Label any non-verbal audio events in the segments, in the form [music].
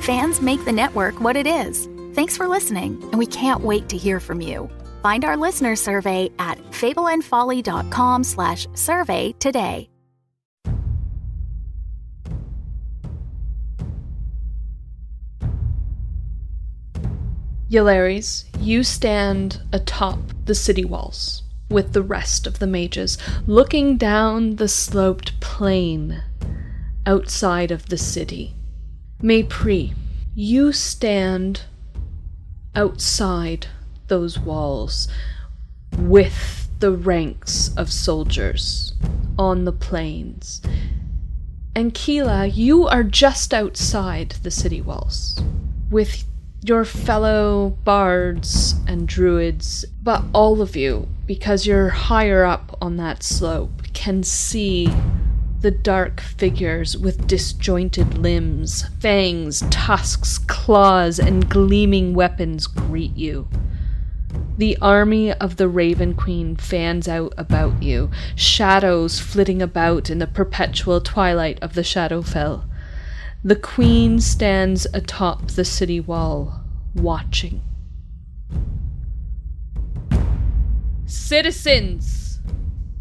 Fans make the network what it is. Thanks for listening, and we can't wait to hear from you. Find our listener survey at fableandfolly.com slash survey today. Ylares, you stand atop the city walls with the rest of the mages, looking down the sloped plain outside of the city. Mépris, you stand outside those walls with the ranks of soldiers on the plains. And Keela, you are just outside the city walls with your fellow bards and druids, but all of you, because you're higher up on that slope, can see the dark figures with disjointed limbs, fangs, tusks, claws, and gleaming weapons greet you. The army of the Raven Queen fans out about you, shadows flitting about in the perpetual twilight of the Shadowfell. The Queen stands atop the city wall, watching. Citizens!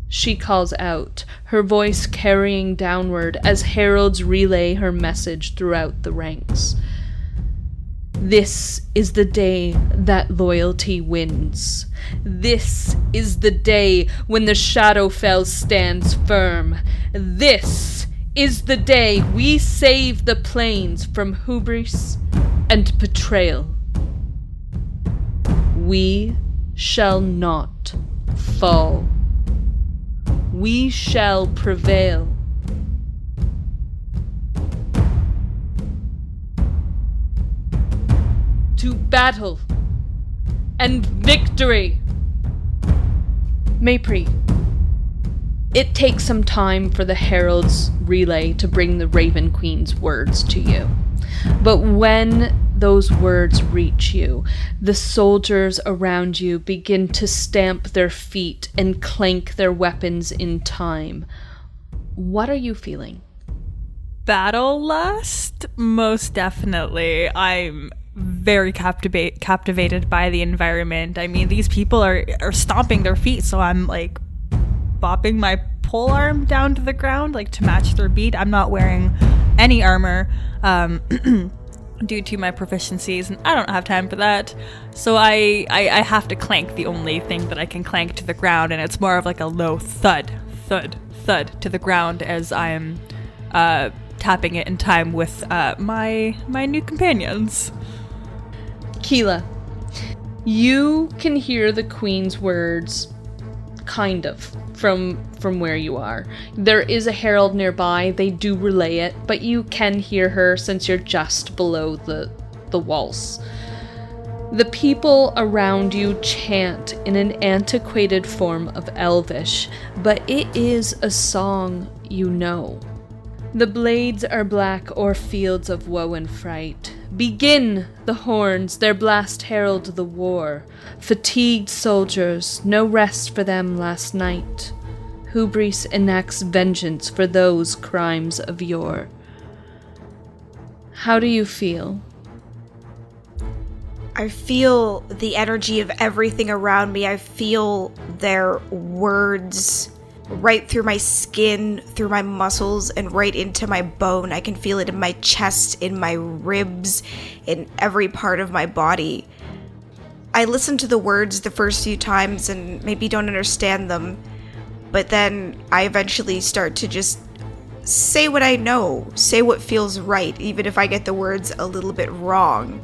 She calls out, her voice carrying downward as heralds relay her message throughout the ranks. This is the day that loyalty wins. This is the day when the Shadowfell stands firm. This is the day we save the plains from hubris and betrayal. We shall not fall. We shall prevail. To battle and victory. Mépris. It takes some time for the herald's relay to bring the Raven Queen's words to you. But when those words reach you, the soldiers around you begin to stamp their feet and clank their weapons in time. What are you feeling? Battle lust? Most definitely. I'm very captivate captivated by the environment. I mean, these people are are stomping their feet, so I'm like bopping my pole arm down to the ground like to match their beat. I'm not wearing any armor. Um [clears throat] due to my proficiencies and I don't have time for that. So I, I, I have to clank the only thing that I can clank to the ground and it's more of like a low thud, thud, thud to the ground as I am uh, tapping it in time with uh, my my new companions. Keela, You can hear the queen's words kind of from from where you are. There is a herald nearby. They do relay it, but you can hear her since you're just below the the walls. The people around you chant in an antiquated form of Elvish, but it is a song you know. The blades are black o'er fields of woe and fright. Begin the horns, their blast herald the war. Fatigued soldiers, no rest for them last night. Hubris enacts vengeance for those crimes of yore. How do you feel? I feel the energy of everything around me. I feel their words right through my skin, through my muscles, and right into my bone. I can feel it in my chest, in my ribs, in every part of my body. I listen to the words the first few times and maybe don't understand them, but then I eventually start to just say what I know, say what feels right, even if I get the words a little bit wrong,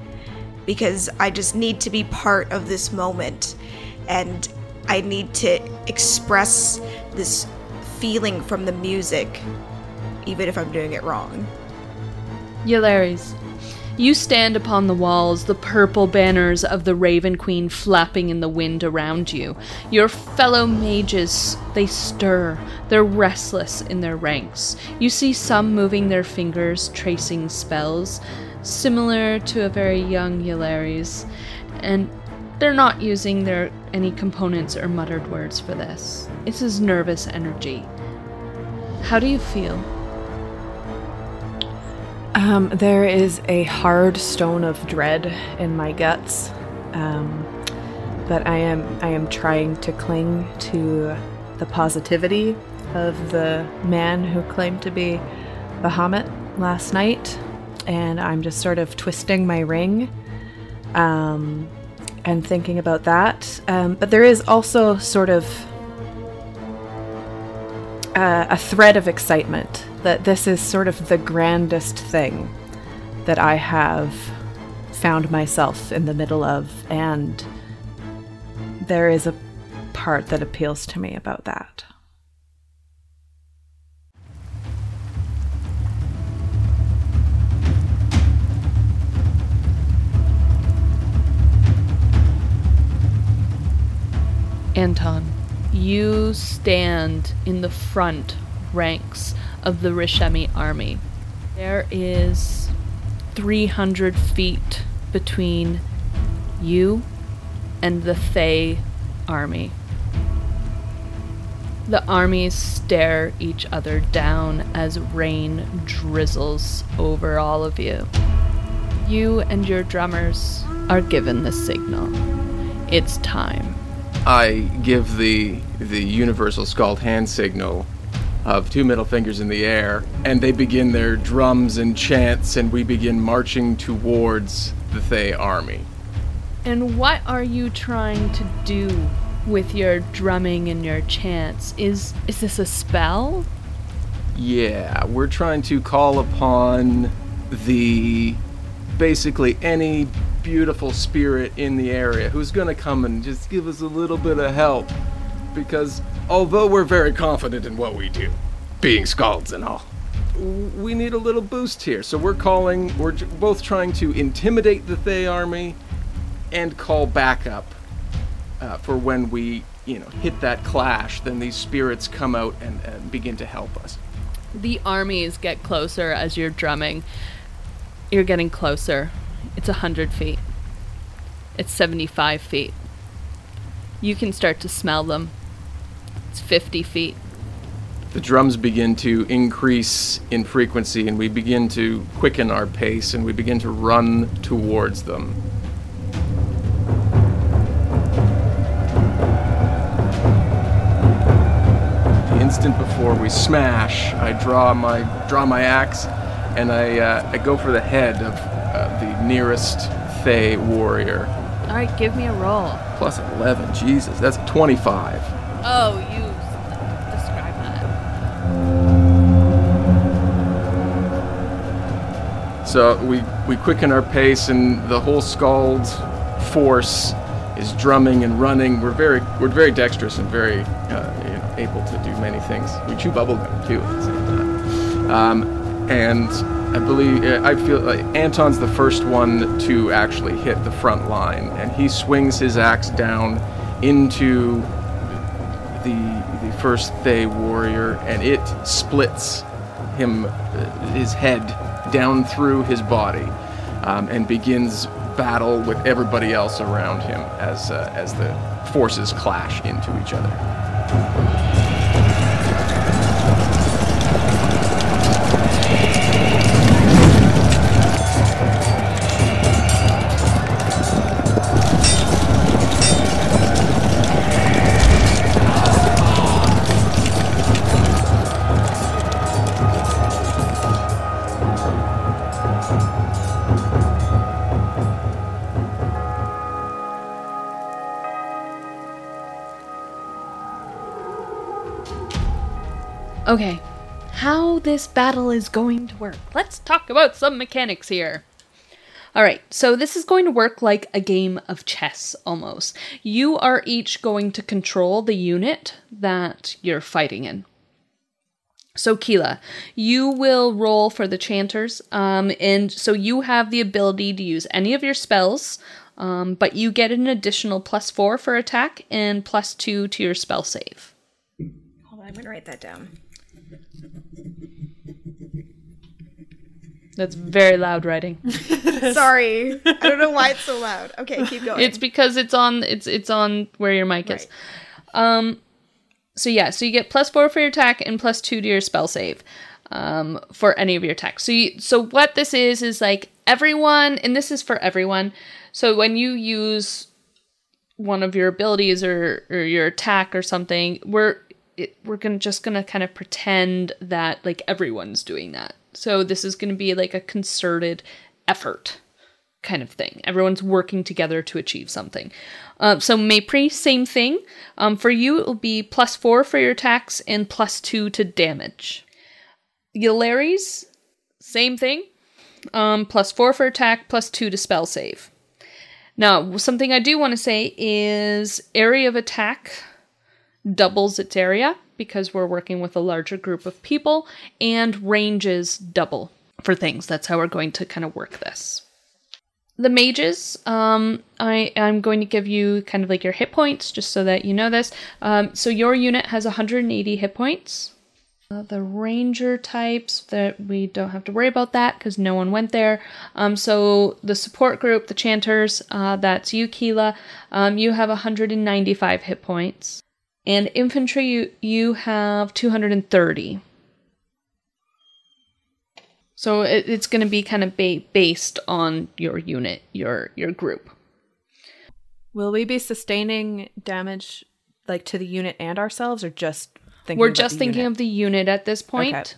because I just need to be part of this moment and I need to express this feeling from the music, even if I'm doing it wrong. Yelaris, you stand upon the walls, the purple banners of the Raven Queen flapping in the wind around you. Your fellow mages, they stir. They're restless in their ranks. You see some moving their fingers, tracing spells, similar to a very young Yelaris, and they're not using their any components or muttered words for this. It's his nervous energy. How do you feel? Um, there is a hard stone of dread in my guts, um, but I am I am trying to cling to the positivity of the man who claimed to be Bahamut last night, and I'm just sort of twisting my ring, um, and thinking about that. Um, but there is also sort of uh, a thread of excitement that this is sort of the grandest thing that I have found myself in the middle of, and there is a part that appeals to me about that. Antonn, you stand in the front ranks of the Rashemi army. There is 300 feet between you and the Thay army. The armies stare each other down as rain drizzles over all of you. You and your drummers are given the signal. It's time. I give the the universal skald hand signal of two middle fingers in the air, and they begin their drums and chants, and we begin marching towards the Thay army. And what are you trying to do with your drumming and your chants? Is is this a spell? Yeah, we're trying to call upon the basically any beautiful spirit in the area who's going to come and just give us a little bit of help. Because although we're very confident in what we do, being skalds and all, we need a little boost here. So we're calling, we're both trying to intimidate the Thay army and call backup uh, for when we, you know, hit that clash. Then these spirits come out and, and begin to help us. The armies get closer as you're drumming. You're getting closer. It's 100 feet. It's 75 feet. You can start to smell them. It's 50 feet. The drums begin to increase in frequency, and we begin to quicken our pace, and we begin to run towards them. The instant before we smash, I draw my draw my axe, and I uh, I go for the head of nearest Thay warrior. All right, give me a roll. Plus 11, Jesus, that's 25. Oh, you describe that. So we we quicken our pace, and the whole Skald force is drumming and running. We're very we're very dexterous and very uh, you know, able to do many things. We chew bubblegum too at the same time. Um, and I believe uh, I feel like Antonn's the first one to actually hit the front line, and he swings his axe down into the the first Thay warrior, and it splits him uh, his head down through his body, um, and begins battle with everybody else around him as uh, as the forces clash into each other. This battle is going to work. Let's talk about some mechanics here. Alright, so this is going to work like a game of chess almost. You are each going to control the unit that you're fighting in. So, Keela, you will roll for the chanters, um, and so you have the ability to use any of your spells, um, but you get an additional plus four for attack and plus two to your spell save. Hold on, I'm gonna write that down. That's very loud writing. [laughs] [laughs] Sorry, I don't know why it's so loud. Okay, keep going. It's because it's on it's it's on where your mic is. Um so yeah, so you get plus 4 for your attack and plus 2 to your spell save. Um, for any of your attacks. So you, so what this is is like everyone and this is for everyone. So when you use one of your abilities or, or your attack or something, we're it, we're gonna just gonna kind of pretend that like everyone's doing that. So this is gonna be like a concerted effort kind of thing. Everyone's working together to achieve something. Um, so Maypri, same thing. Um, for you, it will be plus four for your attacks and plus two to damage. Yulares, same thing. Um, plus four for attack, plus two to spell save. Now, something I do want to say is area of attack doubles its area because we're working with a larger group of people, and ranges double for things. That's how we're going to kind of work this. The mages, um, I am going to give you kind of like your hit points just so that you know this. Um, so your unit has 180 hit points. Uh, the ranger types that we don't have to worry about that because no one went there. Um, so the support group, the chanters, uh, that's you, Keela. Um, you have 195 hit points, and infantry you you have 230. So it, it's going to be kind of ba- based on your unit, your your group. Will we be sustaining damage like to the unit and ourselves, or just thinking? We're just thinking unit? of the unit at this point. Okay.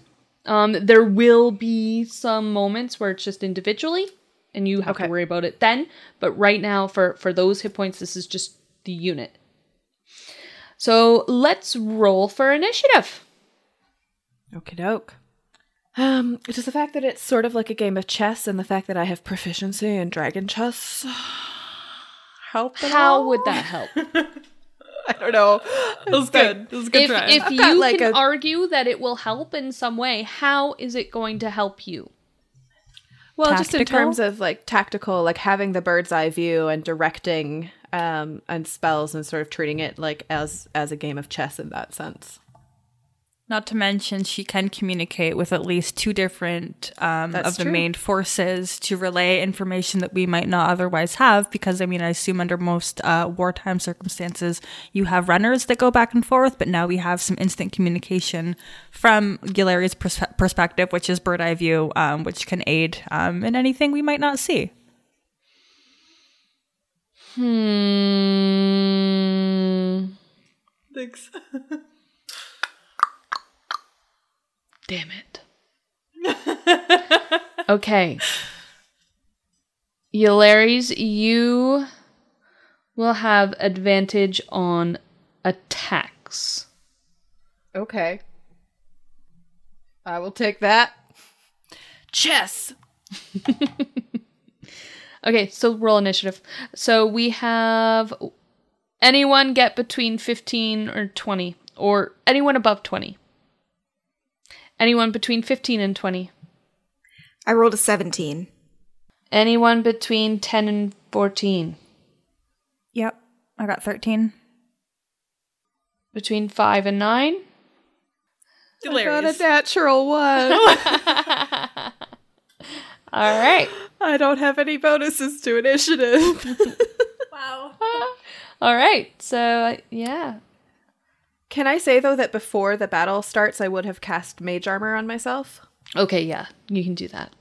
Um, there will be some moments where it's just individually, and you have Okay. to worry about it then. But right now, for for those hit points, this is just the unit. So let's roll for initiative. Okie doke. Um, does the fact that it's sort of like a game of chess and the fact that I have proficiency in dragon chess help? How all? would that help? [laughs] I don't know. It was good. It was a good if try. if I've you [laughs] like, can a- argue that it will help in some way, how is it going to help you? Well, just in terms of like tactical, like having the bird's eye view and directing um and spells and sort of treating it like as as a game of chess in that sense. Not to mention, she can communicate with at least two different um, of the true. main forces to relay information that we might not otherwise have. Because, I mean, I assume under most uh, wartime circumstances, you have runners that go back and forth, but now we have some instant communication from Gilari's pers- perspective, which is bird eye view, um, which can aid um, in anything we might not see. Hmm. Thanks. [laughs] Damn it. okay. Yulares, you will have advantage on attacks. Okay. I will take that. Chess. [laughs] Okay, so roll initiative. So we have anyone get between 15 or 20, or anyone above 20. Anyone between 15 and 20. I rolled a 17. Anyone between 10 and 14. Yep. I got 13. Between 5 and 9. Hilarious. I got a natural one. [laughs] All right. I don't have any bonuses to initiative. [laughs] wow. All right. So, yeah. Can I say though that before the battle starts, I would have cast mage armor on myself? Okay, yeah. You can do that.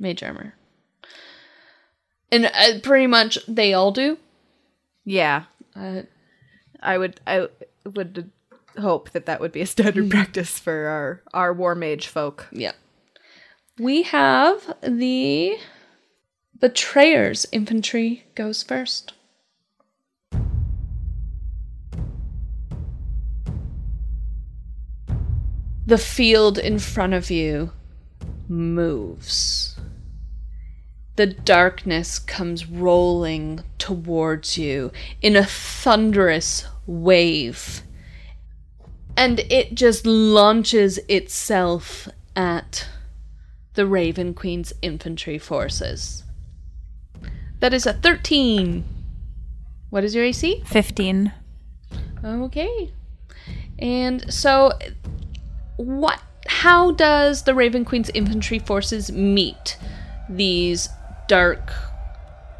Mage armor. And uh, pretty much they all do. Yeah. Uh, I would I would hope that that would be a standard [laughs] practice for our our war mage folk. Yeah. We have the betrayers infantry goes first. The field in front of you moves. The darkness comes rolling towards you in a thunderous wave. And it just launches itself at the Raven Queen's infantry forces. That is a 13. What is your AC? 15. Okay. And so what how does the Raven Queen's infantry forces meet these dark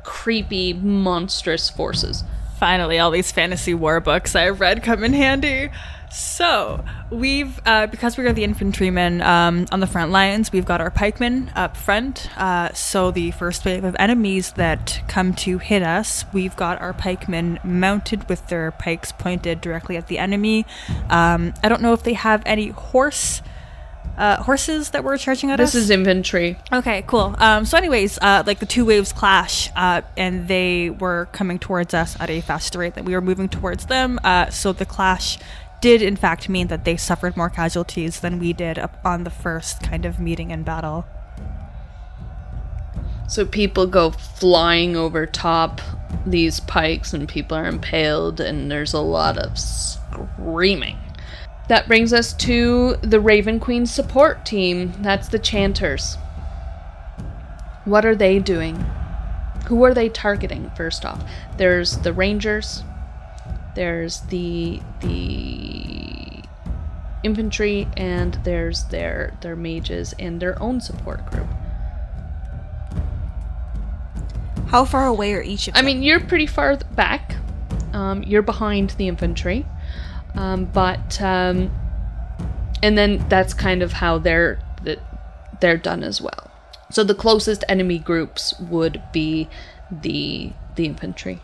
creepy monstrous forces? Finally, all these fantasy war books I've read come in handy. So, we've, uh, because we are the infantrymen um, on the front lines, we've got our pikemen up front. Uh, so, the first wave of enemies that come to hit us, we've got our pikemen mounted with their pikes pointed directly at the enemy. Um, I don't know if they have any horse. Uh, horses that were charging at This us. This is infantry. Okay, cool. Um, so, anyways, uh, like the two waves clash, uh, and they were coming towards us at a faster rate than we were moving towards them. Uh, so the clash did, in fact, mean that they suffered more casualties than we did on the first kind of meeting in battle. So people go flying over top these pikes and people are impaled and there's a lot of screaming. That brings us to the Raven Queen support team. That's the Chanters. What are they doing? Who are they targeting first off? There's the Rangers. There's the the infantry and there's their their mages and their own support group. How far away are each of I them? mean, you're pretty far th- back. Um, you're behind the infantry, um, but um, and then that's kind of how they're they're done as well. So the closest enemy groups would be the the infantry.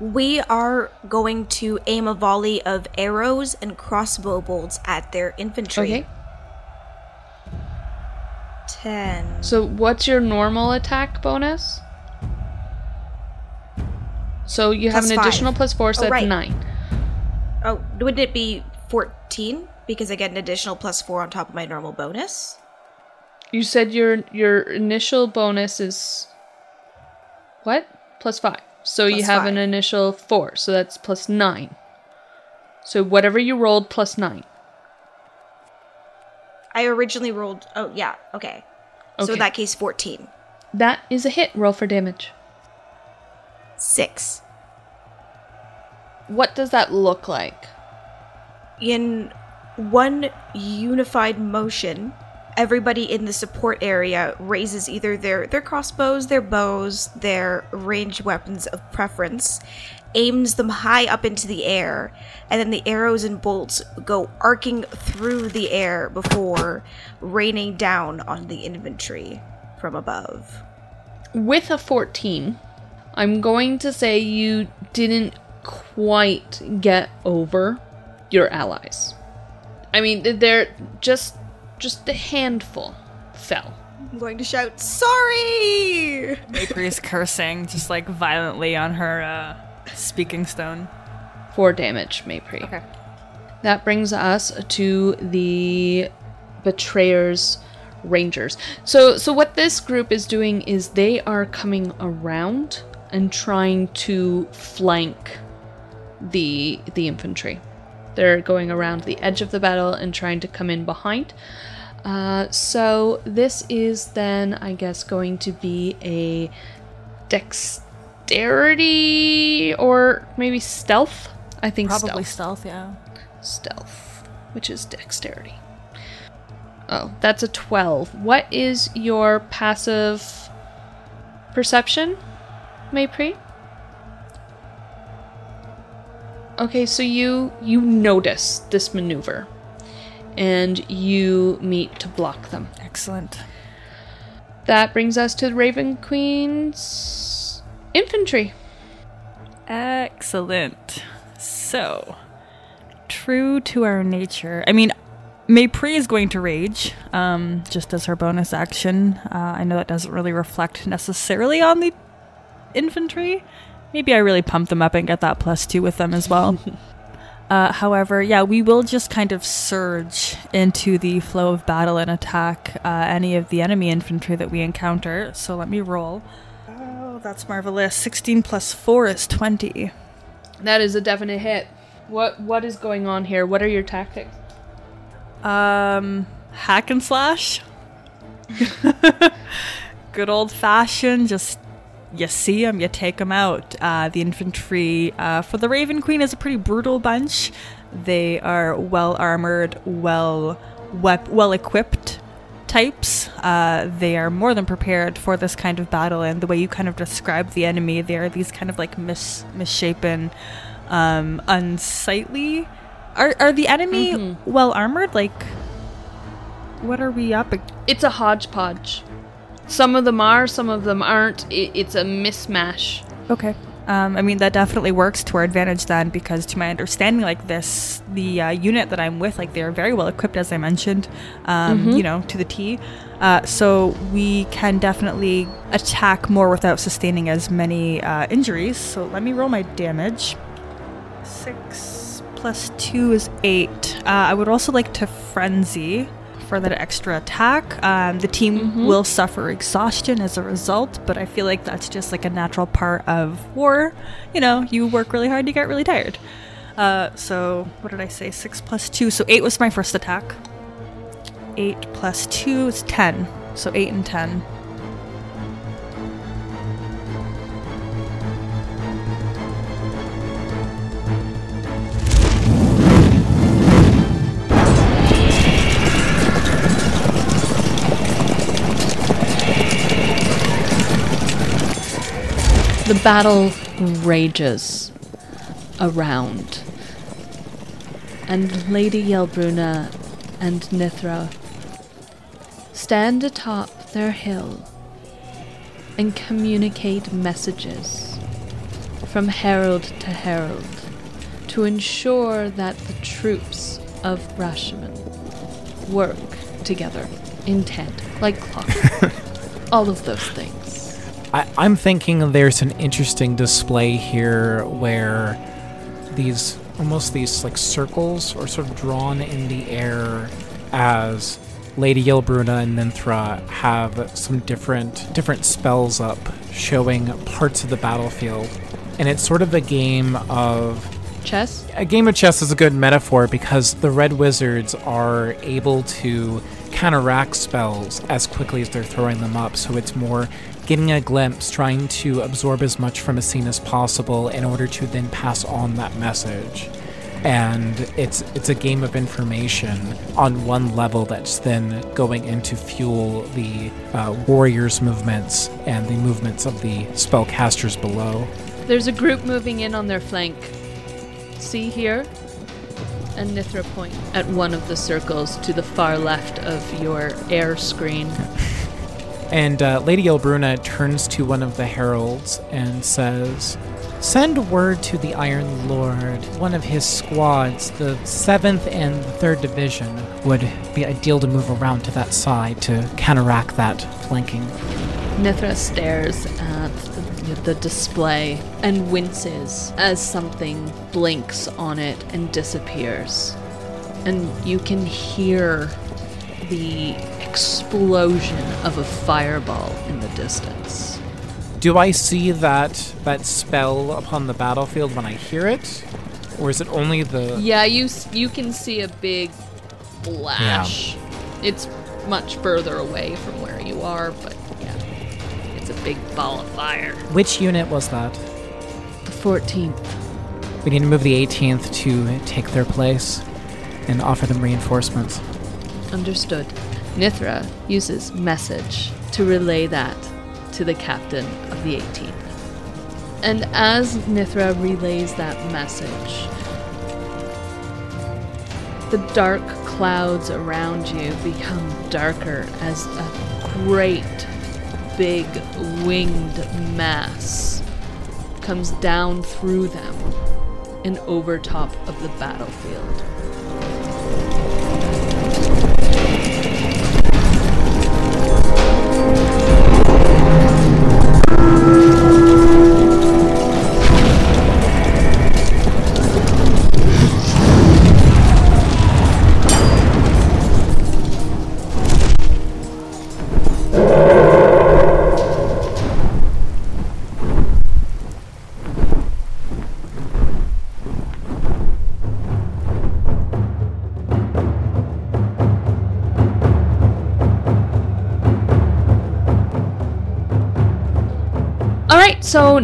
We are going to aim a volley of arrows and crossbow bolts at their infantry. Okay. 10. So what's your normal attack bonus? So you have Plus an five. additional plus four, so Oh, that's right. nine. Oh, wouldn't it be 14? Because I get an additional plus 4 on top of my normal bonus? You said your your initial bonus is what? Plus five. So you Plus have an initial four, so that's plus nine. So whatever you rolled plus nine. I originally rolled. Oh, yeah, okay. So Okay. in that case, 14. That is a hit. Roll for damage. 6. What does that look like? In one unified motion, everybody in the support area raises either their, their crossbows, their bows, their ranged weapons of preference, aims them high up into the air, and then the arrows and bolts go arcing through the air before raining down on the infantry from above. With a 14, I'm going to say you didn't quite get over your allies. I mean, they're just just a handful fell. I'm going to shout, Sorry! Mapri's cursing just like violently on her uh, speaking stone. Four damage, Maypri. Okay. That brings us to the betrayers rangers. So so what this group is doing is they are coming around and trying to flank the the infantry. They're going around the edge of the battle and trying to come in behind. Uh, so this is then, I guess, going to be a dexterity or maybe stealth. I think Probably stealth. stealth, yeah. Stealth, which is dexterity. Oh, that's a 12. What is your passive perception, Maypre? Okay, so you you notice this maneuver and you meet to block them. Excellent. That brings us to the Raven Queen's infantry. Excellent. So, true to our nature. I mean, Maypre is going to rage, um, just as her bonus action. Uh, I know that doesn't really reflect necessarily on the infantry. Maybe I really pump them up and get that plus two with them as well. [laughs] uh, however, yeah, we will just kind of surge into the flow of battle and attack uh, any of the enemy infantry that we encounter. So let me roll. Oh, that's marvelous. 16 plus 4 is 20. That is a definite hit. What what is going on here? What are your tactics? Um, hack and slash. [laughs] [laughs] Good old fashioned, just you see them, you take them out. Uh, the infantry uh, for the Raven Queen is a pretty brutal bunch. They are well armored, well wep- well equipped types. Uh, they are more than prepared for this kind of battle, and the way you kind of describe the enemy, they are these kind of like mis- misshapen, um, unsightly. Are are the enemy Mhm. well armored? Like, what are we up? ag- It's a hodgepodge. Some of them are, some of them aren't. I it's a mismatch. Okay. Um, I mean, that definitely works to our advantage then, because to my understanding, like this, the uh, unit that I'm with, like they're very well equipped, as I mentioned, um, Mhm. you know, to the T. Uh, so we can definitely attack more without sustaining as many uh, injuries. So let me roll my damage. Six plus two is eight. Uh, I would also like to frenzy for that extra attack. Um, the team Mhm. will suffer exhaustion as a result, but I feel like that's just like a natural part of war. You know, you work really hard, you get really tired. Uh, so what did I say? Six plus two. So eight was my first attack. Eight plus two is ten. So eight and ten. Battle rages around. And Lady Yhelbruna and Nithra stand atop their hill and communicate messages from herald to herald to ensure that the troops of Rashemen work together intent like clockwork. [laughs] All of those things. I, I'm thinking there's an interesting display here where these almost these like circles are sort of drawn in the air as Lady Yhelbruna and Nithra have some different different spells up showing parts of the battlefield. And it's sort of a game of Chess? a game of chess is a good metaphor because the red wizards are able to counteract spells as quickly as they're throwing them up. So it's more getting a glimpse, trying to absorb as much from a scene as possible in order to then pass on that message. And it's it's a game of information on one level that's then going into fuel the uh, warriors' movements and the movements of the spellcasters below. There's a group moving in on their flank. See here? And Nithra point at one of the circles to the far left of your air screen. [laughs] And uh, Lady Yhelbruna turns to one of the heralds and says, Send word to the Iron Lord. One of his squads, the 7th and the 3rd Division, would be ideal to move around to that side to counteract that flanking. Nithra stares at the, the display and winces as something blinks on it and disappears. And you can hear the explosion of a fireball in the distance. Do I see that that spell upon the battlefield when I hear it, or is it only the? Yeah, you you can see a big flash. Yeah. It's much further away from where you are, but yeah, it's a big ball of fire. Which unit was that? The 14th. We need to move the 18th to take their place and offer them reinforcements. Understood. Nithra uses message to relay that to the captain of the 18th. And as Nithra relays that message, the dark clouds around you become darker as a great big winged mass comes down through them and over top of the battlefield.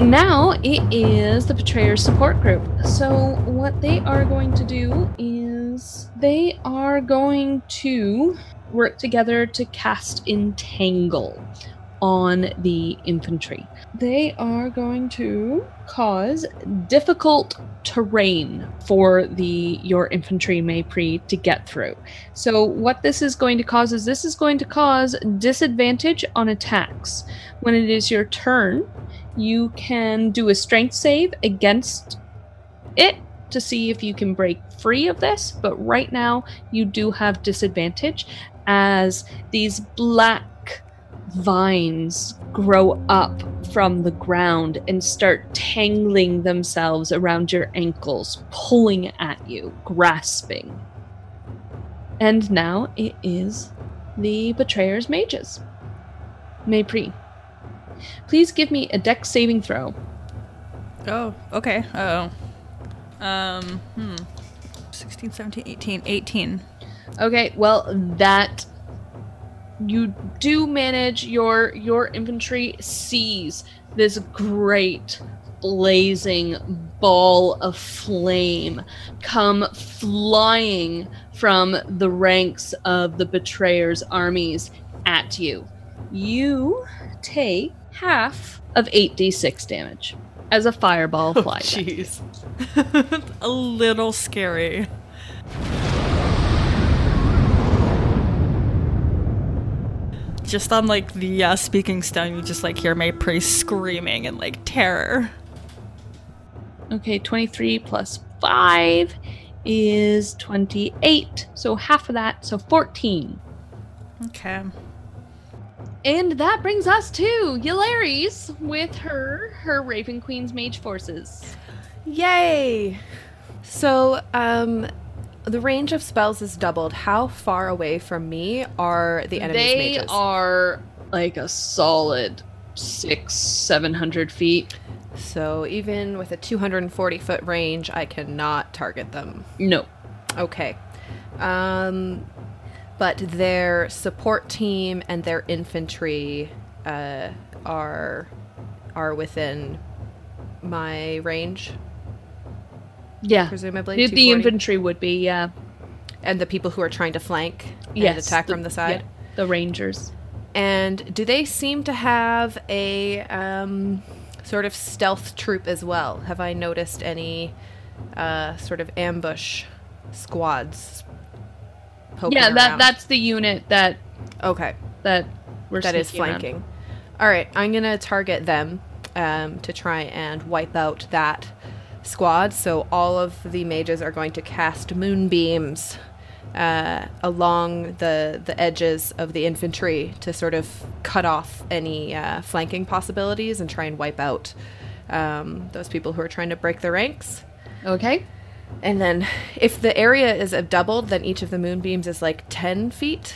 Now it is the Betrayer support group. So, what they are going to do is they are going to work together to cast Entangle on the infantry. They are going to cause difficult terrain for the your infantry Maypre to get through. So what this is going to cause is this is going to cause disadvantage on attacks. When it is your turn, you can do a strength save against it to see if you can break free of this, but right now you do have disadvantage as these black vines grow up from the ground and start tangling themselves around your ankles, pulling at you, grasping. And now it is the Betrayer's Mages. Maypre, please give me a dex saving throw. Oh, okay. Oh. Um, hmm. 16, 17, 18. 18. Okay, well that you do manage your your infantry sees this great blazing ball of flame come flying from the ranks of the betrayer's armies at you. You take half of 8d6 damage as a fireball Oh, flies. Jeez. [laughs] a little scary. Just on like the uh, speaking stone, you just like hear Maypre screaming in like terror. Okay, 23 plus 5 is 28. So half of that, so 14. Okay. And that brings us to Yularis with her her Raven Queen's mage forces. Yay! So, um, the range of spells is doubled. How far away from me are the enemy's they mages? are like a solid six, seven hundred feet. So even with a 240 foot range, I cannot target them. No. Okay. Um, but their support team and their infantry uh, are are within my range. Yeah. presumably. The, the infantry would be, yeah. and the people who are trying to flank Yes, and attack the- from the side. yeah, the rangers. And do they seem to have a um, sort of stealth troop as well? Have I noticed any uh, sort of ambush squads? Yeah, that around? that's the unit that okay that we're that is flanking. All right, I'm gonna target them um, to try and wipe out that squad. So all of the mages are going to cast moonbeams uh, along the the edges of the infantry to sort of cut off any uh, flanking possibilities and try and wipe out um, those people who are trying to break the ranks. Okay. And then if the area is doubled, then each of the moonbeams is like 10 feet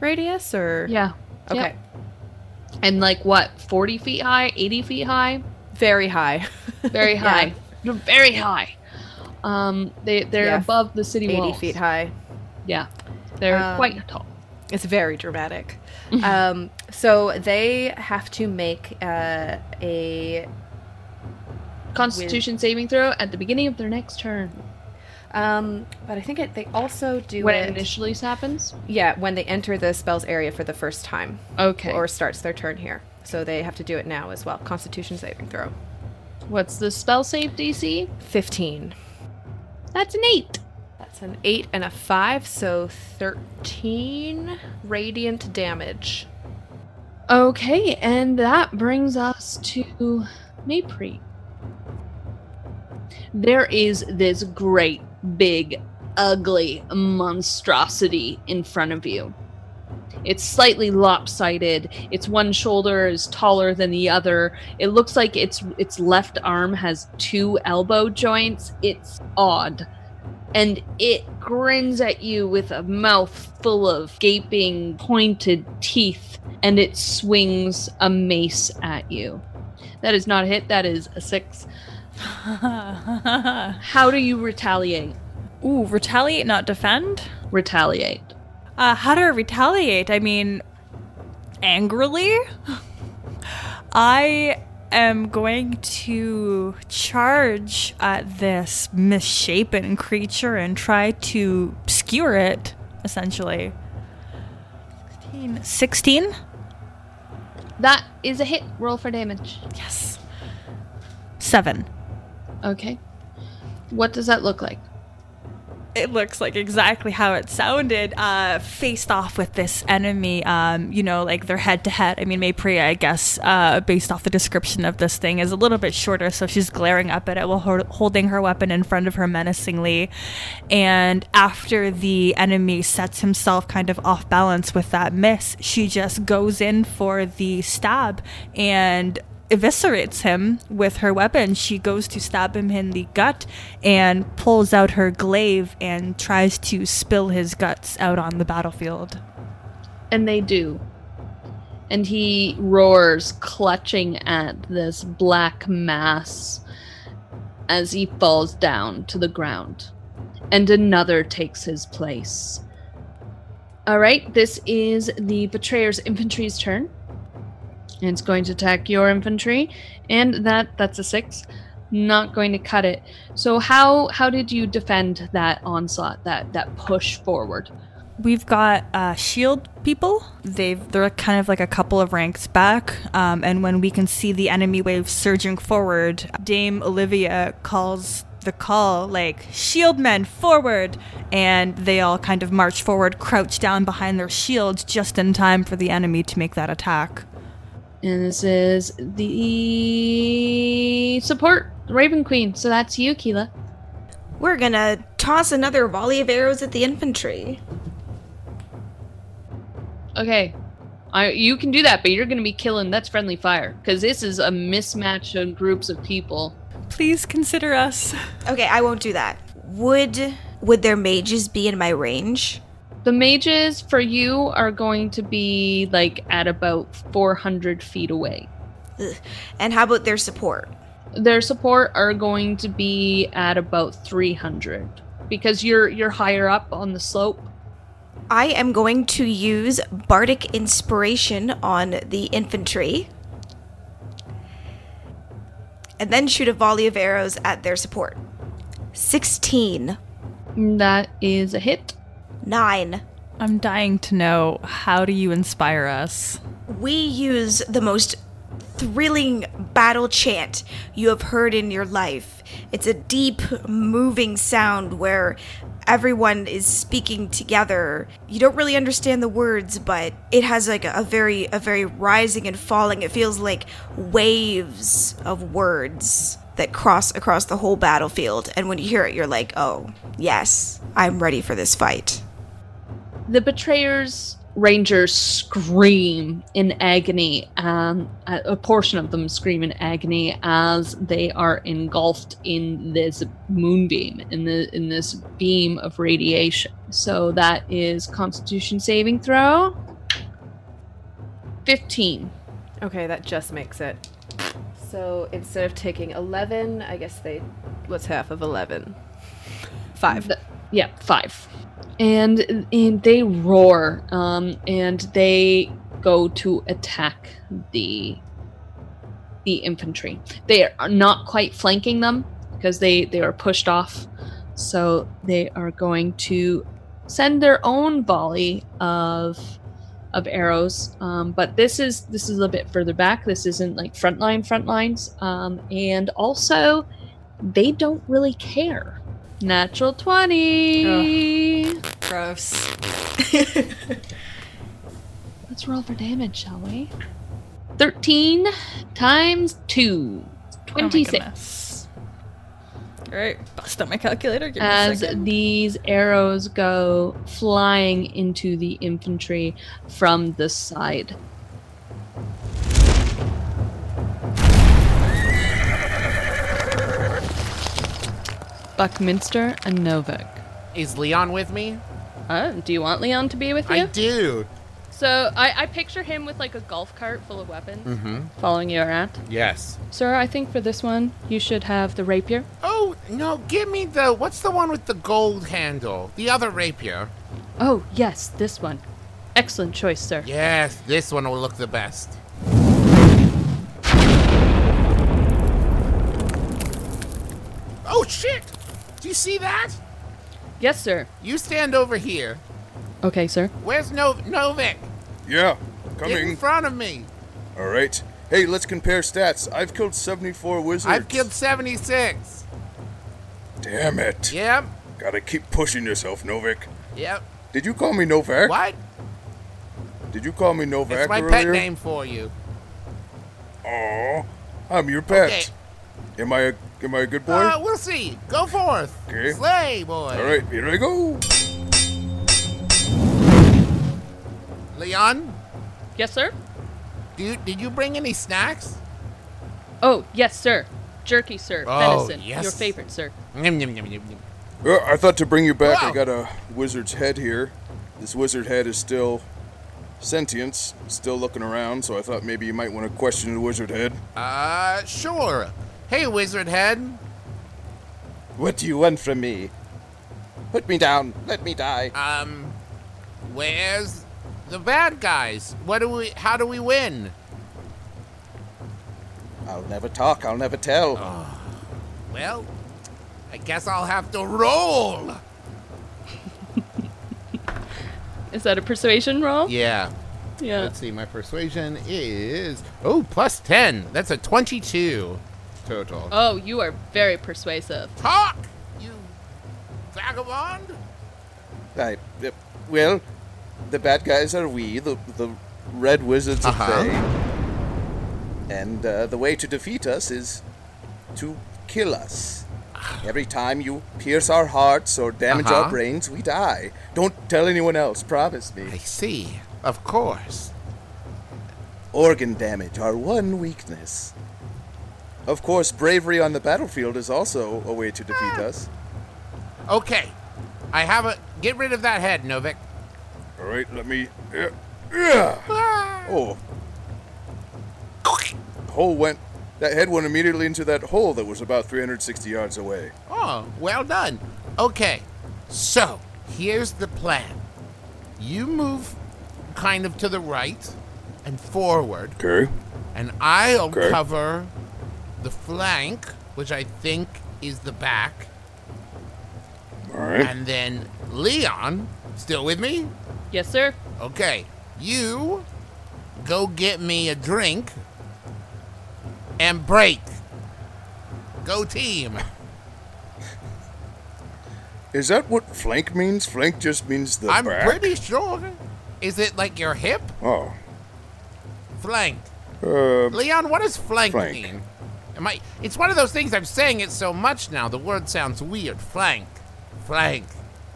radius, or Yeah. Okay. Yep. And like what, 40 feet high, 80 feet high? Very high. Very [laughs] high. They're very high. Um, they they're Yeah, above the city 80 walls. feet high. Yeah, they're Um, quite tall. It's very dramatic. [laughs] um, so they have to make uh, a Constitution saving throw at the beginning of their next turn. Um, but I think it, they also do When it it initially happens. Yeah, when they enter the spell's area for the first time. Okay. Or starts their turn here. So they have to do it now as well. Constitution saving throw. What's the spell save DC? 15. That's an 8. That's an 8 and a 5, so 13 radiant damage. Okay, and that brings us to Maypre. There is this great, big, ugly monstrosity in front of you. It's slightly lopsided. Its one shoulder is taller than the other. It looks like its its left arm has two elbow joints. It's odd. And it grins at you with a mouth full of gaping, pointed teeth, and it swings a mace at you. That is not a hit, that is a six. [laughs] How do you retaliate? Ooh, retaliate, not defend? Retaliate. Uh, how do I retaliate? I mean, angrily? I am going to charge at this misshapen creature and try to skewer it, essentially. 16. 16? That is a hit. Roll for damage. Yes. Seven. Okay. What does that look like? it looks like exactly how it sounded uh faced off with this enemy um you know like they're head to head i mean maypri i guess uh based off the description of this thing is a little bit shorter so she's glaring up at it while ho- holding her weapon in front of her menacingly and after the enemy sets himself kind of off balance with that miss she just goes in for the stab and eviscerates him with her weapon. She goes to stab him in the gut and pulls out her glaive and tries to spill his guts out on the battlefield. And they do. And he roars, clutching at this black mass as he falls down to the ground. And another takes his place. All right, this is the Betrayer's infantry's turn. It's going to attack your infantry, and that that's a six. Not going to cut it. So how how did you defend that onslaught, that that push forward? We've got uh, shield people. They've they're kind of like a couple of ranks back, um, and when we can see the enemy wave surging forward, Dame Olivia calls the call like shield men forward and they all kind of march forward crouch down behind their shields just in time for the enemy to make that attack And this is the support Raven Queen. So that's you, Keela. We're gonna toss another volley of arrows at the infantry. Okay. I, you can do that, but you're going to be killing. That's friendly fire. Because this is a mismatch of groups of people. please consider us Okay, I won't do that. Would would their mages be in my range? The mages for you are going to be like at about 400 feet away. Ugh. And how about their support? Their support are going to be at about 300 because you're you're higher up on the slope. I am going to use bardic inspiration on the infantry. And then shoot a volley of arrows at their support. 16. That is a hit. 9. i'm dying to know how do you inspire us We use the most thrilling battle chant you have heard in your life. It's a deep, moving sound where everyone is speaking together. You don't really understand the words, but it has like a, a very a very rising and falling. It feels like waves of words that cross across the whole battlefield. And when you hear it, you're like, "Oh, yes, I'm ready for this fight." The betrayers rangers scream in agony um, a a portion of them scream in agony as they are engulfed in this moonbeam in the in this beam of radiation so that is constitution saving throw 15. Okay, that just makes it. So instead of taking 11, I guess they. What's half of 11? Five. The- yeah, five. And and they roar, um, and they go to attack the the infantry. They are not quite flanking them because they they are pushed off. So they are going to send their own volley of of arrows. Um, but this is this is a bit further back. This isn't like frontline front lines. Um, and also, they don't really care. Natural twenty. Gross. [laughs] Let's roll for damage, shall we? Thirteen times two. Oh Twenty-six. All right, bust out my calculator. Give me a as these arrows go flying into the infantry from the side. Buckminster and Novak. Is Leon with me? Uh, do you want Leon to be with you? I do. So I, I picture him with like a golf cart full of weapons Mm-hmm. following you around. Yes. Sir, I think for this one you should have the rapier. Oh no! Give me the what's the one with the gold handle? The other rapier. Oh, yes, this one. Excellent choice, sir. Yes, this one will look the best. Oh shit! Do you see that? Yes, sir. You stand over here. Okay, sir. Where's no- Novik? Yeah, Get in front of me. All right. Hey, let's compare stats. I've killed 74 wizards. I've killed 76. Damn it. Yep. Gotta keep pushing yourself, Novik. Yep. Did you call me Novak? What? Did you call me Novak That's my earlier? pet name for you. Aw, I'm your pet. Okay. Am I a am I a good boy? Uh, we'll see. Go forth. Okay. Slay, boy. All right, here I go. Leon, Yes, sir. do did you bring any snacks? Oh, yes, sir. Jerky, sir. Oh, Venison. yes. Your favorite, sir. Yum, yum, yum, yum, yum. Uh, I thought to bring you back. I got a wizard's head here. This wizard head is still sentient, still looking around. So I thought maybe you might want to question the wizard head. Uh, sure. Hey, wizard head. What do you want from me? Put me down. Let me die. Um, where's the bad guys? What do we? How do we win? I'll never talk. I'll never tell. Well, I guess I'll have to roll. [laughs] Is that a persuasion roll? Yeah. Yeah. Let's see. My persuasion is oh plus ten. That's a twenty-two total. Oh, you are very persuasive. Talk, you vagabond. I, uh, well, the bad guys are we, the the red wizards of Uh-huh. Thay. And uh, the way to defeat us is to kill us. Every time you pierce our hearts or damage Uh-huh. our brains, we die. Don't tell anyone else, promise me. I see. Of course. Organ damage, our one weakness. Of course, bravery on the battlefield is also a way to defeat ah. us. Okay. I have a. Get rid of that head, Novik. All right, let me. Yeah. yeah. Oh. Hole went. That head went immediately into that hole that was about 360 yards away. Oh, well done. Okay, so here's the plan. You move kind of to the right and forward, Okay. and I'll Okay. cover the flank, which I think is the back. All right. And then Leon, still with me? Yes, sir. Okay, you go get me a drink and break. Go team. [laughs] Is that what flank means? Flank just means the I'm back. pretty sure. Is it like your hip? Oh. Flank. Uh, Leon, what does flank, flank. mean? Am I? It's one of those things. I'm saying it so much now. The word sounds weird. Flank. Flank.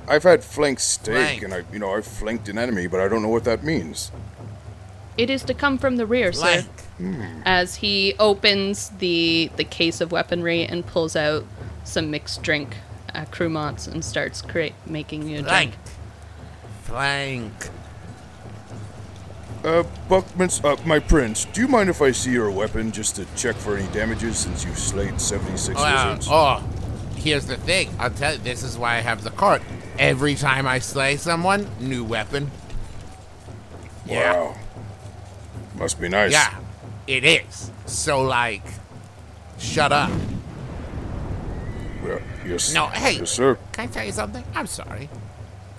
I've had flank steak, Flank. and I, you know, I've flanked an enemy, but I don't know what that means. It is to come from the rear, sir. Flank. As he opens the the case of weaponry and pulls out some mixed drink, uh, Crewmonts, and starts create making you a Flank. drink. Flank. Uh, Buckminster, uh, my prince, do you mind if I see your weapon just to check for any damages since you've slayed 76 Uh, wizards? oh, here's the thing. I'll tell you, this is why I have the cart. Every time I slay someone, new weapon. Yeah. Wow. Must be nice. Yeah, it is. So, like, shut up. Well, yes. No, hey. Yes, sir. Can I tell you something? I'm sorry.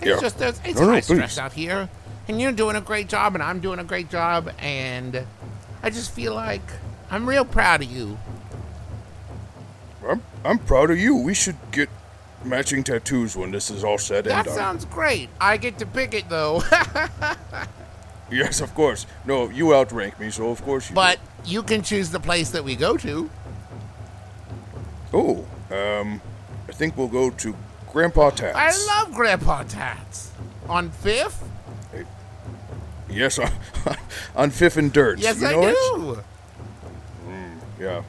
It's Yeah. just it's No, no, stress out here, and you're doing a great job, and I'm doing a great job, and I just feel like I'm real proud of you. I'm, I'm proud of you. We should get matching tattoos when this is all said and done. That sounds great. I get to pick it though, [laughs] Yes, of course. No, you outrank me, so of course you. but you can choose the place that we go to. Oh, um, I think we'll go to Grandpa Tats. I love Grandpa Tats. On Fifth? Yes, on, [laughs] on Fifth and Dirt. Yes, you I know it? do. Yeah.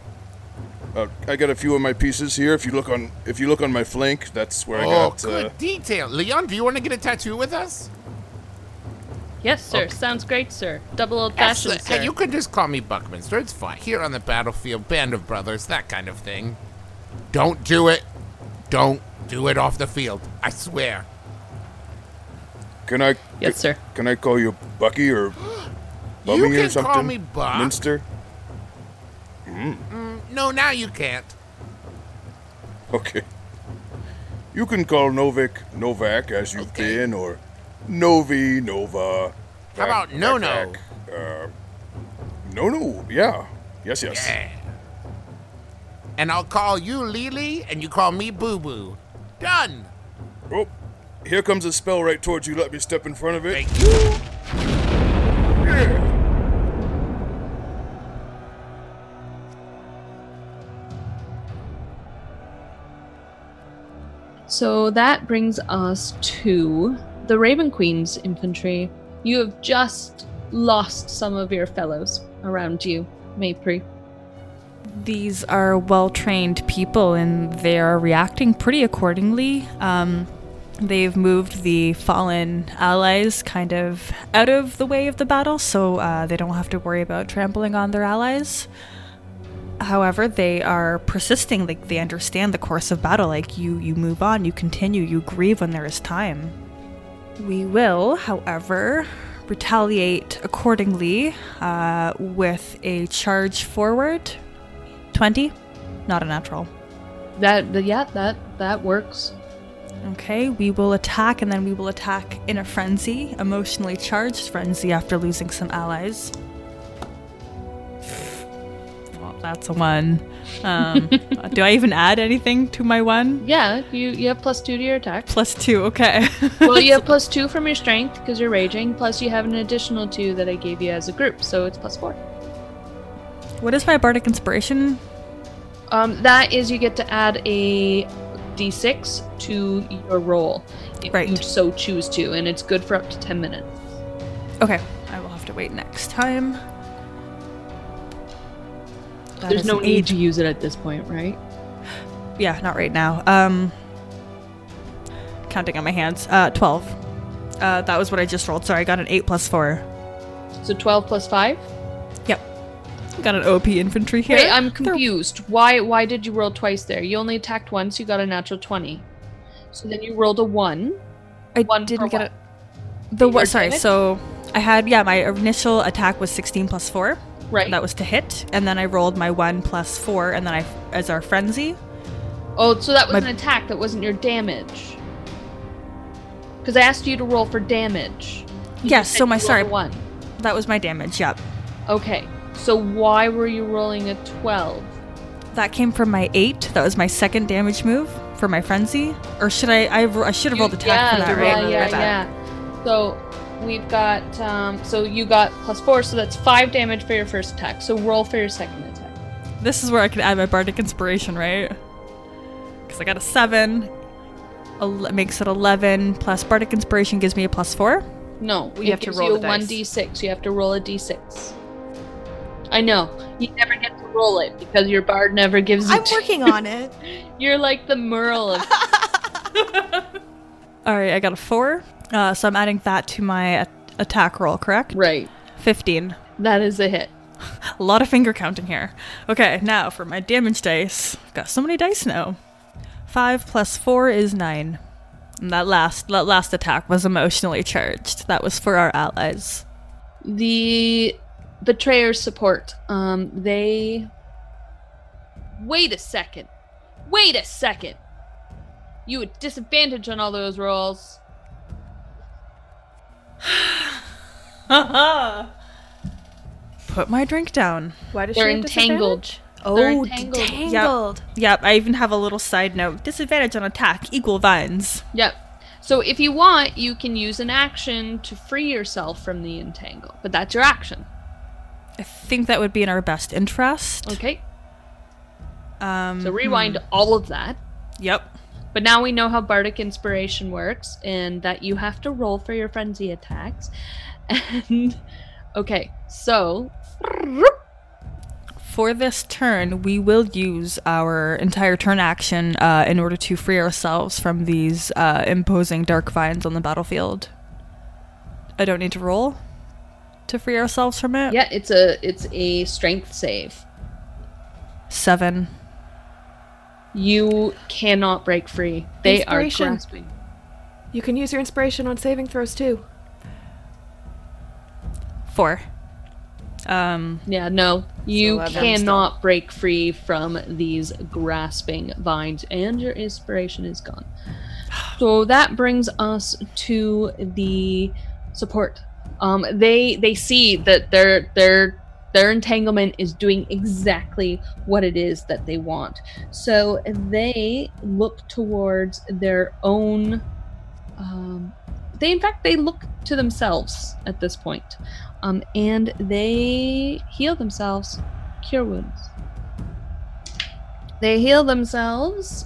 Uh, I got a few of my pieces here. If you look on, if you look on my flank, that's where I got. Oh, good Uh, detail. Leon, do you want to get a tattoo with us? Yes, sir. Sounds great, sir. Double old fashioned, Excellent. sir. Hey, you can just call me Buckminster. It's fine. Here on the battlefield, band of brothers, that kind of thing. Don't do it. Don't do it off the field. I swear. Can I? Yes, sir. Can I call you Bucky or Bummy [gasps] you or can something? call me Buck. Minster. Mm, Mm, no, now you can't. okay. You can call Novik Novak as you've been, or Novi Nova. How about No No? Uh, no No. Yeah. Yes. Yes. Yeah. And I'll call you Lily, and you call me Boo Boo. Done. Oh, here comes a spell right towards you. Let me step in front of it. Thank you. So that brings us to the Raven Queen's infantry. You have just lost some of your fellows around you, Maypri. These are well trained people and they are reacting pretty accordingly. Um, they've moved the fallen allies kind of out of the way of the battle so uh, they don't have to worry about trampling on their allies. However, they are persisting. Like they understand the course of battle. Like you, you move on, you continue, you grieve when there is time. We will, however, retaliate accordingly uh, with a charge forward. Twenty, not a natural. That yeah, that that works. Okay, we will attack and then we will attack in a frenzy, emotionally charged frenzy after losing some allies. Well, that's a one. Um, [laughs] do I even add anything to my one? Yeah, you you have plus two to your attack. Plus two, okay. well, you have [laughs] plus two from your strength because you're raging. Plus, you have an additional two that I gave you as a group, so it's plus four. What is my bardic inspiration? Um, that is, you get to add a d6 to your roll if right. you so choose to, and it's good for up to 10 minutes. Okay, I will have to wait next time. That There's no need to use it at this point, right? Yeah, not right now. Um, counting on my hands. Uh, 12. Uh, that was what I just rolled. Sorry, I got an 8 plus 4. So 12 plus 5? Got an OP infantry here. Wait, I'm confused. Why why did you roll twice there? You only attacked once. You got a natural twenty. So then you rolled a one. I One didn't get what? it. The what? Sorry. damage? So I had yeah. My initial attack was sixteen plus four. Right. That was to hit, and then I rolled my one plus four, and then I as our frenzy. Oh, so that was My- an attack. That wasn't your damage. Because I asked you to roll for damage. You Yes. So my sorry. a one. That was my damage. Yep. Okay. So why were you rolling a twelve? That came from my eight. That was my second damage move for my frenzy. Or should I? I, I should have rolled attack yeah, for that, yeah, right? yeah, My bad. yeah. So we've got um, so you got plus four, so that's five damage for your first attack. So roll for your second attack. This is where I can add my bardic inspiration, right? Because I got a seven. Ele- makes it eleven plus bardic inspiration gives me a plus four. No, You it have to gives roll you the a 1d6. You have to roll a d six. I know you never get to roll it because your bard never gives it. I'm working on it. [laughs] You're like the Merle of. [laughs] All right, I got a four. Uh, so I'm adding that to my a- attack roll, correct? Right. 15. That is a hit. [laughs] A lot of finger counting here. Okay, now for my damage dice. Got so many dice now. 5 plus 4 is 9. And that last that last attack was emotionally charged. That was for our allies. The betrayer's support. Um, they. Wait a second. Wait a second. You had disadvantage on all those rolls. [sighs] Put my drink down. Why does They're she have entangled. disadvantage? They're Oh, entangled. entangled. Yep. yep, I even have a little side note. Disadvantage on attack, equal vines. Yep. So if you want, you can use an action to free yourself from the entangle, but that's your action. I think that would be in our best interest. Okay. Um, So rewind hmm. all of that. Yep. But now we know how bardic inspiration works and that you have to roll for your frenzy attacks. And okay, so For this turn, we will use our entire turn action uh, in order to free ourselves from these uh, imposing dark vines on the battlefield. I don't need to roll to free ourselves from it. yeah, it's a it's a strength save. Seven. You cannot break free. They are grasping. You can use your inspiration on saving throws too. Four. Um, Yeah, no. You 11 cannot break free from these grasping vines, and your inspiration is gone. So that brings us to the support. Um, they they see that their their their entanglement is doing exactly what it is that they want. So they look towards their own. Um, they in fact they look to themselves at this point um, and they heal themselves cure wounds they heal themselves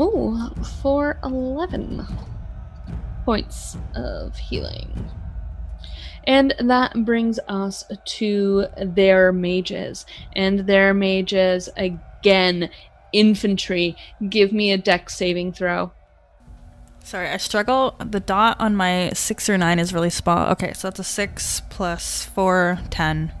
ooh, for 11 points of healing and that brings us to their mages and their mages again infantry give me a deck saving throw sorry, I struggle. The dot on my six or nine is really small. Okay, so that's a six plus four, ten.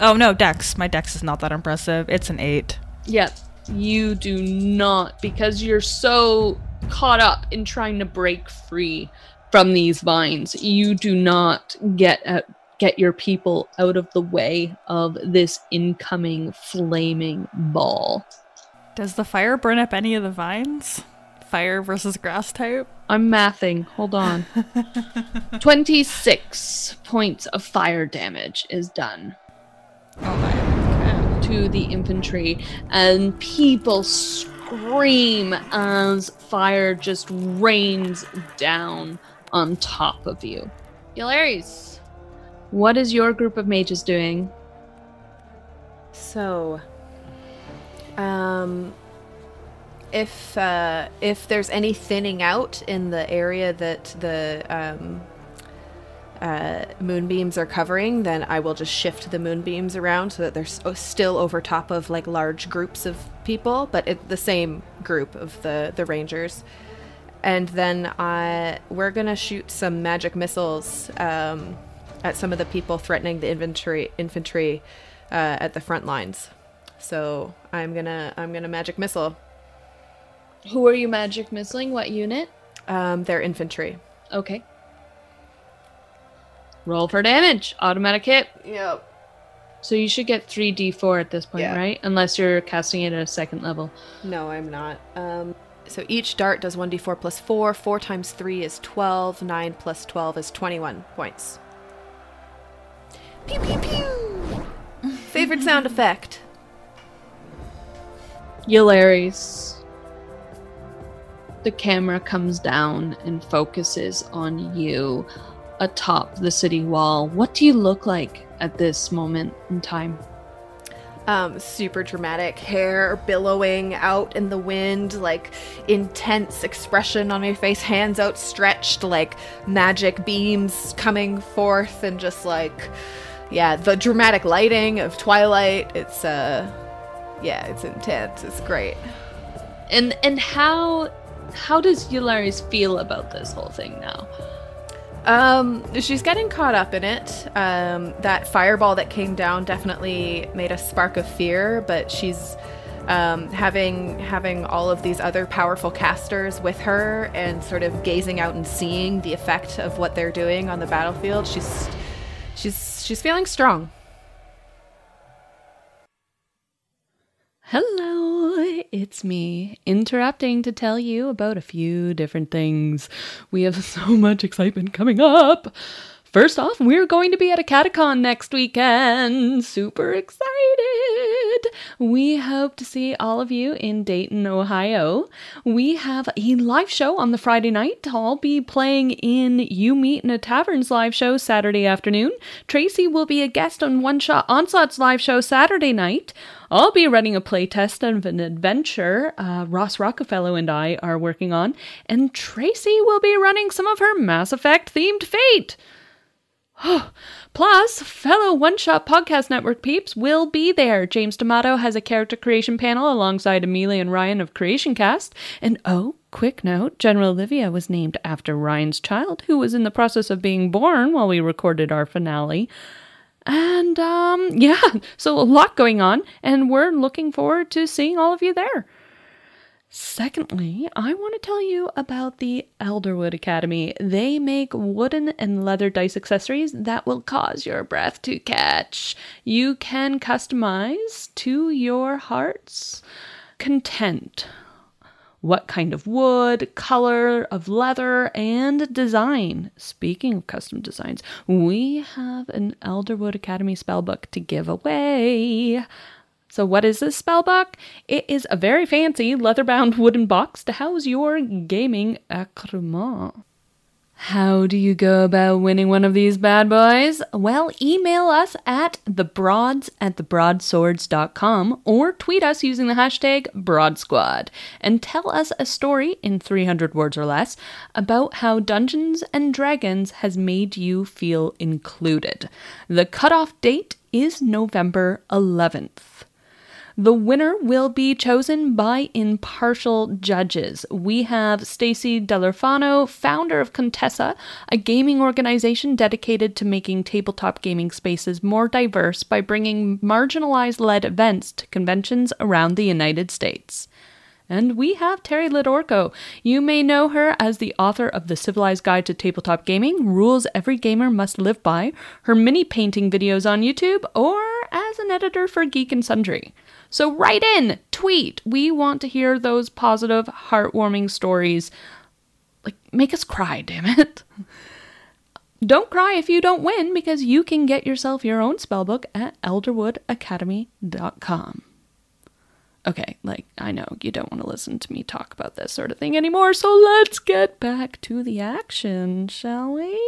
Oh no, Dex. My Dex is not that impressive. It's an eight. Yeah, you do not because you're so caught up in trying to break free from these vines. You do not get at, get your people out of the way of this incoming flaming ball. Does the fire burn up any of the vines? Fire versus grass type? I'm mathing. Hold on. [laughs] 26 points of fire damage is done. Oh to the infantry, and people scream as fire just rains down on top of you. Hilarious. What is your group of mages doing? So, um, if uh, if there's any thinning out in the area that the um, uh, moonbeams are covering, then I will just shift the moonbeams around so that they're s- still over top of like large groups of people, but it, the same group of the the rangers. And then I we're gonna shoot some magic missiles um, at some of the people threatening the infantry infantry uh, at the front lines. So I'm gonna I'm gonna magic missile. Who are you magic missiling? What unit? Um, they're infantry. Okay. Roll for damage. Automatic hit. Yep. So you should get 3d4 at this point, Yeah. right? Unless you're casting it at a second level. No, I'm not. Um, so each dart does 1d4 plus 4. 4 times 3 is 12. 9 plus 12 is 21 points. Pew pew pew! Favorite sound [laughs] effect? Yularis. The camera comes down and focuses on you atop the city wall. What do you look like at this moment in time? Um, super dramatic hair billowing out in the wind, like intense expression on my face, hands outstretched, like magic beams coming forth, and just like, yeah, the dramatic lighting of Twilight. It's, uh, yeah, it's intense. It's great. And and how how does Yularis feel about this whole thing now? Um, she's getting caught up in it. Um, that fireball that came down definitely made a spark of fear, but she's um, having having all of these other powerful casters with her and sort of gazing out and seeing the effect of what they're doing on the battlefield. She's she's she's feeling strong. Hello, it's me, interrupting to tell you about a few different things. We have [laughs] so much excitement coming up. First off, we're going to be at a catacon next weekend. Super excited! We hope to see all of you in Dayton, Ohio. We have a live show on the Friday night. I'll be playing in You Meet in a Tavern's live show Saturday afternoon. Tracy will be a guest on One Shot Onslaught's live show Saturday night. I'll be running a playtest of an adventure uh, Ross Rockafellow and I are working on, and Tracy will be running some of her Mass Effect themed Fate. [sighs] Plus, fellow One Shot Podcast Network peeps will be there. James D'Amato has a character creation panel alongside Amelia and Ryan of Creation Cast. And oh, quick note General Olivia was named after Ryan's child, who was in the process of being born while we recorded our finale. And um, yeah, [laughs] so a lot going on, and we're looking forward to seeing all of you there. Secondly, I want to tell you about the Elderwood Academy. They make wooden and leather dice accessories that will cause your breath to catch. You can customize to your heart's content what kind of wood, color of leather, and design. Speaking of custom designs, we have an Elderwood Academy spellbook to give away. So, what is this spellbook? It is a very fancy leather bound wooden box to house your gaming accoutrement. How do you go about winning one of these bad boys? Well, email us at thebroads at thebroadswords.com or tweet us using the hashtag BroadSquad and tell us a story in 300 words or less about how Dungeons and Dragons has made you feel included. The cutoff date is November 11th. The winner will be chosen by impartial judges. We have Stacy Dellorfano, founder of Contessa, a gaming organization dedicated to making tabletop gaming spaces more diverse by bringing marginalized led events to conventions around the United States. And we have Teri Litorco. You may know her as the author of The Civilized Guide to Tabletop Gaming, Rules Every Gamer Must Live By, her mini painting videos on YouTube, or as an editor for Geek and Sundry. So write in, tweet. We want to hear those positive, heartwarming stories. Like, make us cry, [laughs] damn it. Don't cry if you don't win, because you can get yourself your own spellbook at elderwoodacademy.com. Okay, like, I know you don't want to listen to me talk about this sort of thing anymore, so let's get back to the action, shall we?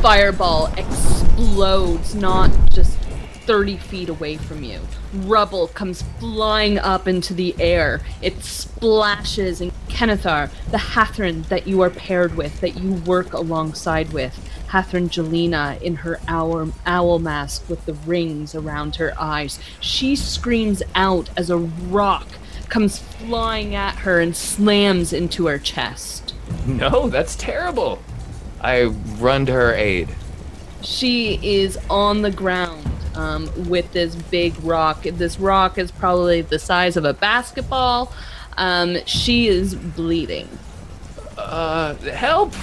Fireball explodes not just 30 feet away from you. Rubble comes flying up into the air. It splashes, and Kenithar, the Hathran that you are paired with, that you work alongside with, Hathran Jelena in her owl, owl mask with the rings around her eyes, she screams out as a rock comes flying at her and slams into her chest. No, that's terrible. I run to her aid. She is on the ground um, with this big rock. This rock is probably the size of a basketball. Um, she is bleeding. Uh, help!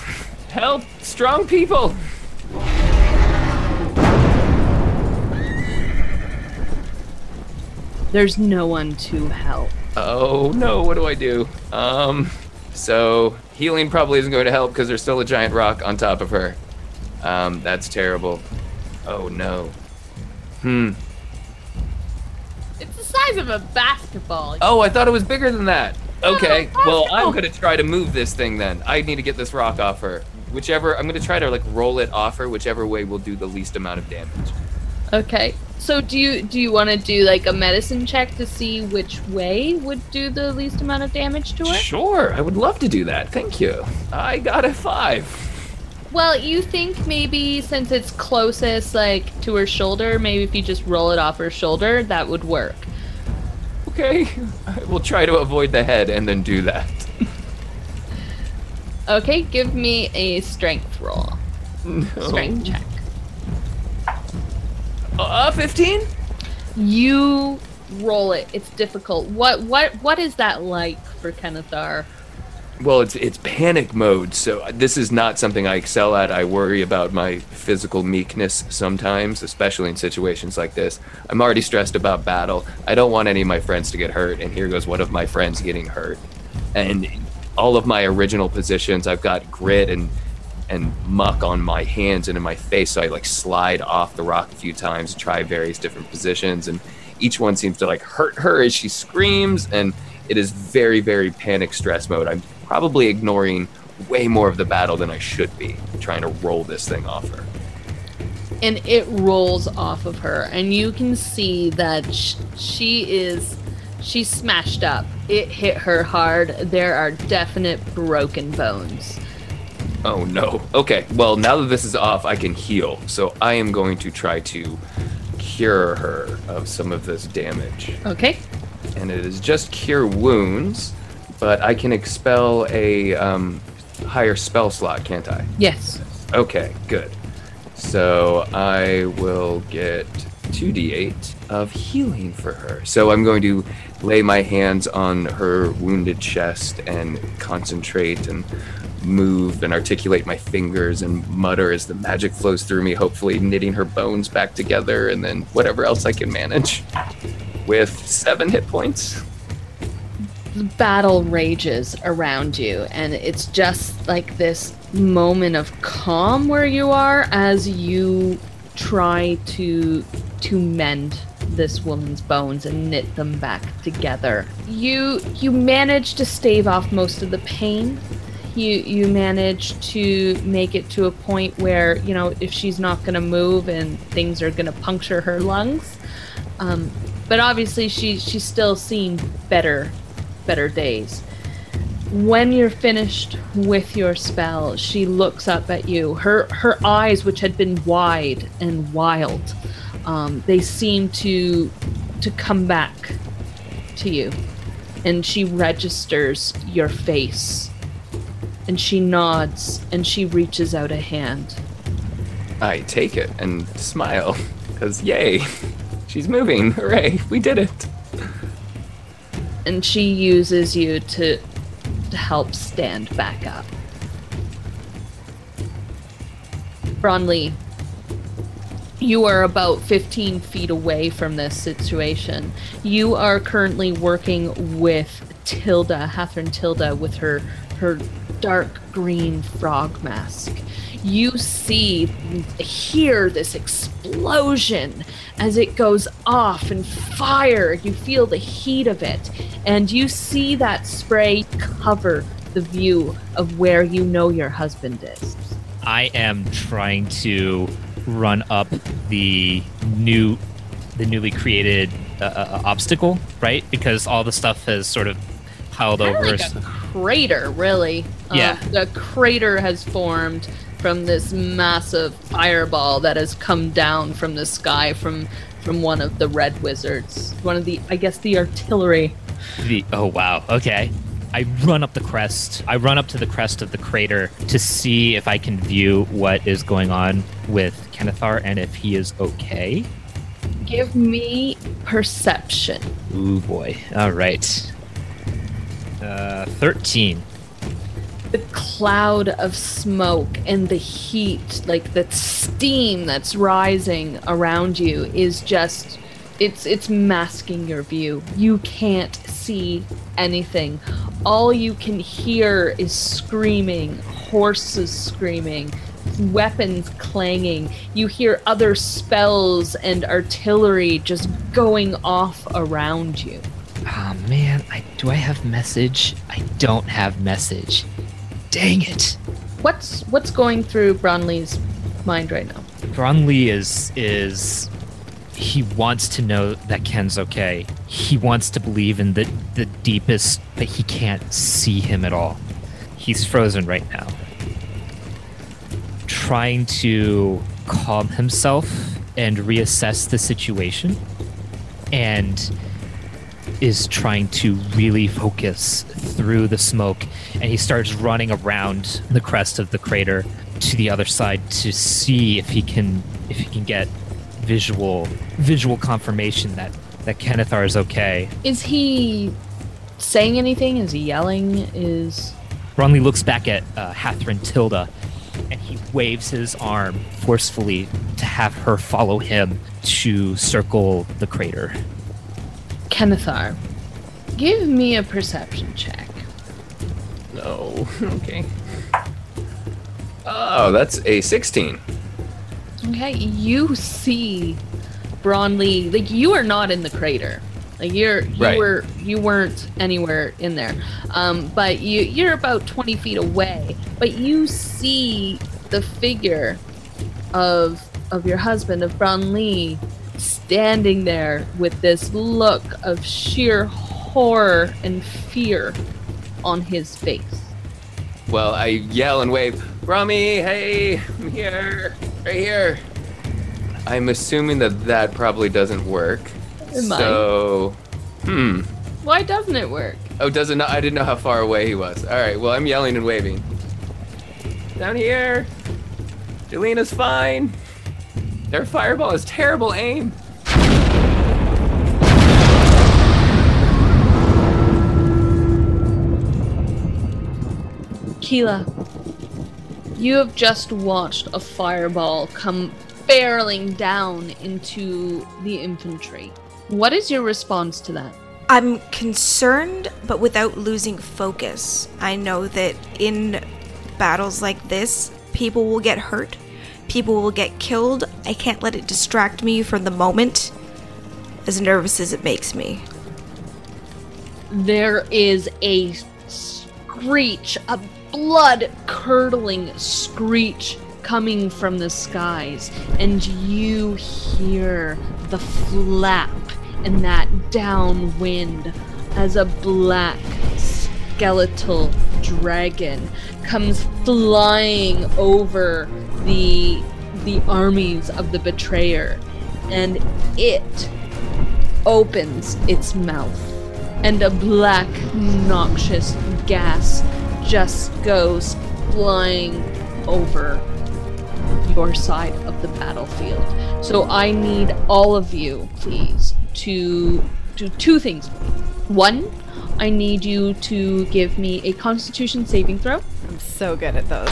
Help! Strong people! There's no one to help. Oh no, what do I do? Um, so healing probably isn't going to help because there's still a giant rock on top of her. Um, that's terrible. Oh no. Hmm. It's the size of a basketball. Oh, I thought it was bigger than that. Okay, well, I'm gonna try to move this thing then. I need to get this rock off her. Whichever, I'm gonna try to like roll it off her, whichever way will do the least amount of damage. Okay, So do you do you want to do like a medicine check to see which way would do the least amount of damage to her? Sure, I would love to do that. Thank you. I got a five. Well, you think maybe since it's closest like to her shoulder, maybe if you just roll it off her shoulder, that would work. Okay, I will try to avoid the head and then do that. Okay, give me a strength roll. [laughs] No. Strength check. Uh, 15? You roll it. It's difficult. What what what is that like for Kenithar? Well, it's it's panic mode, so this is not something I excel at. I worry about my physical meekness sometimes, especially in situations like this. I'm already stressed about battle. I don't want any of my friends to get hurt, and here goes one of my friends getting hurt. And all of my original positions, I've got grit and and muck on my hands and in my face, so I like slide off the rock a few times, try various different positions, and each one seems to like hurt her as she screams, and it is very, very panic stress mode. I'm probably ignoring way more of the battle than I should be, trying to roll this thing off her. And it rolls off of her, and you can see that sh- she is she's smashed up. It hit her hard. There are definite broken bones. Oh no. Okay, well, now that this is off, I can heal. So I am going to try to cure her of some of this damage. Okay. And it is just cure wounds, but I can expel a um, higher spell slot, can't I? Yes. Okay, good. So I will get 2d8 of healing for her. So I'm going to lay my hands on her wounded chest and concentrate and move and articulate my fingers and mutter as the magic flows through me, hopefully knitting her bones back together and then whatever else I can manage. With seven hit points. The battle rages around you and it's just like this moment of calm where you are as you try to to mend this woman's bones and knit them back together you you manage to stave off most of the pain you you manage to make it to a point where you know if she's not going to move and things are going to puncture her lungs um, but obviously she she's still seen better better days. When you're finished with your spell, she looks up at you. Her her eyes, which had been wide and wild, um, they seem to to come back to you, and she registers your face, and she nods and she reaches out a hand. I take it and smile, because yay, [laughs] she's moving. Hooray, we did it. and she uses you to to help stand back up. Bronlei, you are about 15 feet away from this situation. You are currently working with Tilda, Hathran Tilda, with her her dark green frog mask. You see, hear this explosion as it goes off and fire. You feel the heat of it, and you see that spray cover the view of where you know your husband is. I am trying to run up the new, the newly created uh, uh, obstacle, right? Because all the stuff has sort of piled over. like crater, really. Yeah. Uh, the crater has formed from this massive fireball that has come down from the sky from from one of the red wizards. One of the, I guess, the artillery. The oh wow, okay. I run up the crest. I run up to the crest of the crater to see if I can view what is going on with Kenithar and if he is okay. Give me perception. Ooh boy. All right. Uh, thirteen. the cloud of smoke and the heat, like the steam that's rising around you, is just it's it's masking your view. You can't see anything. All you can hear is screaming, horses screaming, weapons clanging. You hear other spells and artillery just going off around you. Oh man, I, do I have message? I don't have message. Dang it. What's what's going through Bronlei's mind right now? Bronlei is is he wants to know that Ken's okay. He wants to believe in the the deepest, but he can't see him at all. He's frozen right now. Trying to calm himself and reassess the situation and is trying to really focus through the smoke and he starts running around the crest of the crater to the other side to see if he can if he can get visual visual confirmation that that Kenithar is okay. Is he saying anything? Is he yelling? Is Bronlei looks back at uh, Hathran Tilda and he waves his arm forcefully to have her follow him to circle the crater. Kenithar, give me a perception check. No. [laughs] okay. Oh, that's a 16. Okay, you see Bronlei like you are not in the crater. Like you're you Right. were you weren't anywhere in there. Um, but you you're about twenty feet away. But you see the figure of of your husband of Bronlei standing there with this look of sheer horror and fear on his face. Well, I yell and wave, Rami, hey, I'm here, right here. I'm assuming that that probably doesn't work. It might. so, hmm. Why doesn't it work? Oh, does it not? I didn't know how far away he was. All right, well, I'm yelling and waving. Down here. Jelena's fine. Their fireball is terrible aim. Keela, you have just watched a fireball come barreling down into the infantry. What is your response to that? I'm concerned, but without losing focus. I know that in battles like this, people will get hurt, people will get killed. I can't let it distract me from the moment, as nervous as it makes me. There is a screech, a blood curdling screech coming from the skies, and you hear the flap and that downwind as a black skeletal dragon comes flying over the the armies of the betrayer and it opens its mouth and a black noxious gas just goes flying over your side of the battlefield. So I need all of you, please, to do two things. One, I need you to give me a constitution saving throw. I'm so good at those.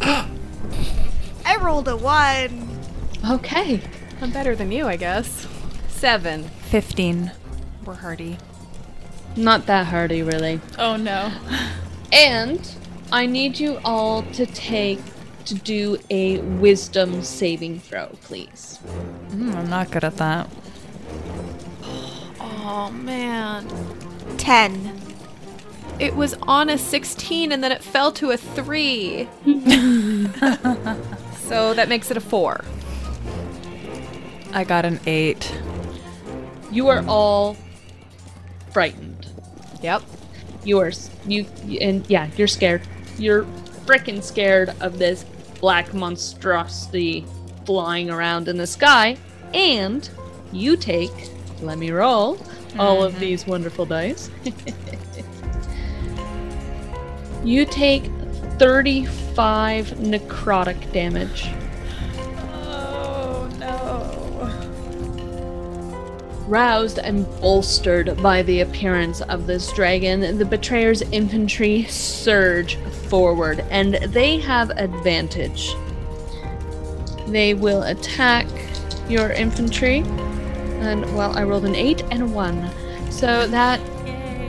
I rolled a one. Okay. I'm better than you, I guess. Seven. 15. We're hardy. Not that hardy, really. Oh no. And I need you all to take to do a wisdom saving throw, please. Mm, I'm not good at that. Oh man. 10. It was on a 16 and then it fell to a 3. [laughs] so that makes it a 4. I got an 8. You are all frightened. Yep. Yours. you and yeah, you're scared. You're freaking scared of this black monstrosity flying around in the sky, and you take. Let me roll all of mm-hmm. these wonderful dice. [laughs] you take 35 necrotic damage. Roused and bolstered by the appearance of this dragon, the betrayer's infantry surge forward, and they have advantage. They will attack your infantry, and well, I rolled an 8 and a 1. So that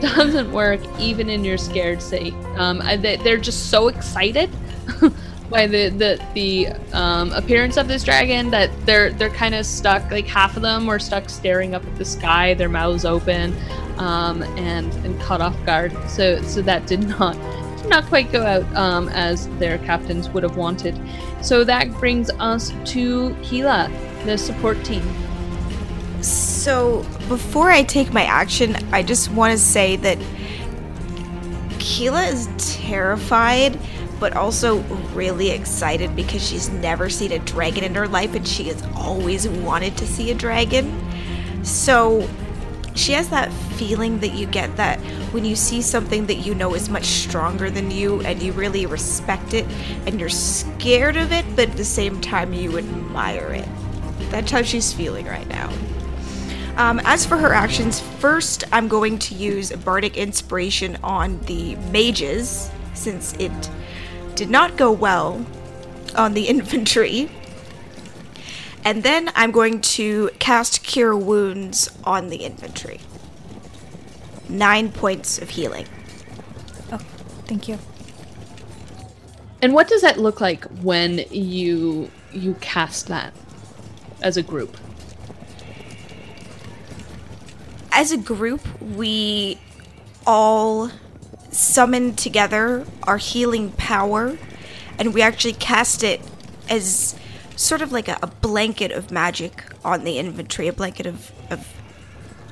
[laughs] doesn't work even in your scared state. Um, they're just so excited [laughs] by the the, the um, appearance of this dragon that they're they're kind of stuck. Like half of them were stuck staring up at the sky, their mouths open, um, and and caught off guard. So so that did not did not quite go out um, as their captains would have wanted. So that brings us to Hila. the support team. So, before I take my action, I just want to say that Keela is terrified, but also really excited because she's never seen a dragon in her life and she has always wanted to see a dragon. So, she has that feeling that you get that when you see something that you know is much stronger than you and you really respect it and you're scared of it, but at the same time you admire it. That's how she's feeling right now. Um, as for her actions, first I'm going to use Bardic Inspiration on the mages, since it did not go well on the [laughs] infantry. And then I'm going to cast Cure Wounds on the infantry. Nine points of healing. Oh, thank you. And what does that look like when you you cast that as a group? As a group, we all summon together our healing power, and we actually cast it as sort of like a, a blanket of magic on the infantry, a blanket of, of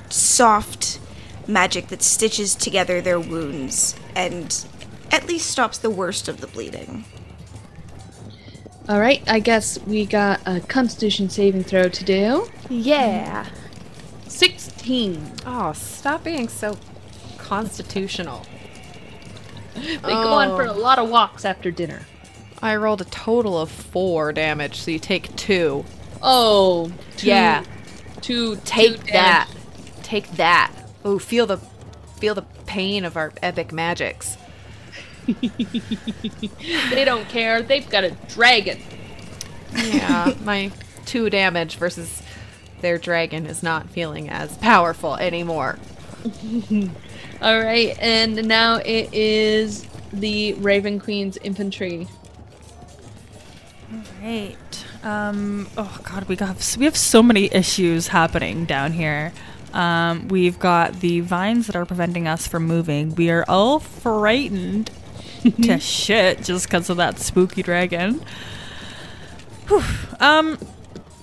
soft magic that stitches together their wounds and at least stops the worst of the bleeding. All right, I guess we got a Constitution saving throw to do. Yeah. 16. Oh, stop being so constitutional. [laughs] They go on for a oh. lot of walks after dinner. I rolled a total of four damage, so you take two. Oh, two- yeah. Two. Take two that. damage. Take that. Oh, feel the feel the pain of our epic magics. [laughs] They don't care. They've got a dragon. Yeah, [laughs] my two damage versus their dragon is not feeling as powerful anymore. All right, and now it is the Raven Queen's infantry. All right. Um. Oh God, we got we have so many issues happening down here. Um, we've got the vines that are preventing us from moving. We are all frightened [laughs] to shit just because of that spooky dragon. Whew. Um.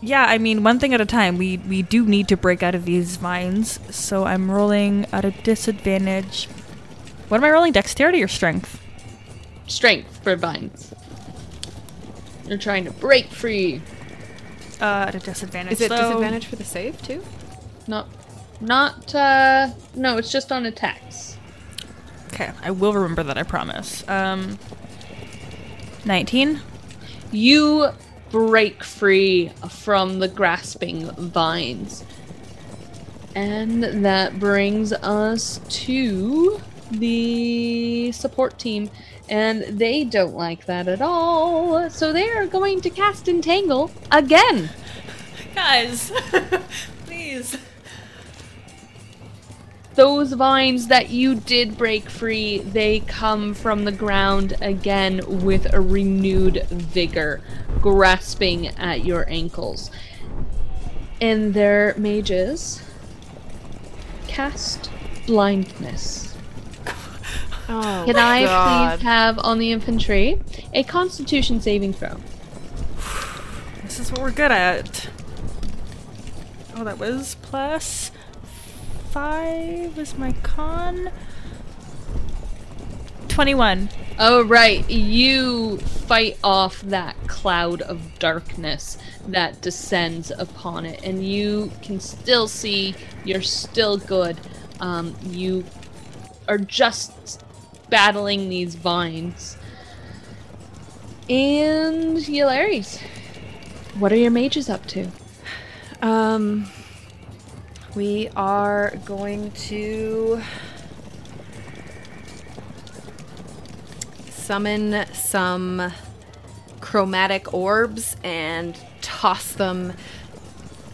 Yeah, I mean, one thing at a time. We we do need to break out of these vines. So I'm rolling at a disadvantage. What am I rolling? Dexterity or strength? Strength for vines. You're trying to break free. Uh, at a disadvantage. Is it so- disadvantage for the save too? Not, not. uh No, it's just on attacks. Okay, I will remember that. I promise. Um, nineteen. You break free from the grasping vines. And that brings us to the support team. And they don't like that at all. So they are going to cast Entangle again. Guys, [laughs] please. Those vines that you did break free, they come from the ground again with a renewed vigor, grasping at your ankles. And their mages cast blindness. Oh, Can I God. please have on the infantry a constitution saving throw? This is what we're good at. Oh, that was plus five. Was my con? Twenty-one. Oh, right. You fight off that cloud of darkness that descends upon it, and you can still see you're still good. Um, you are just battling these vines. And Yularis, what are your mages up to? Um, we are going to summon some chromatic orbs and toss them.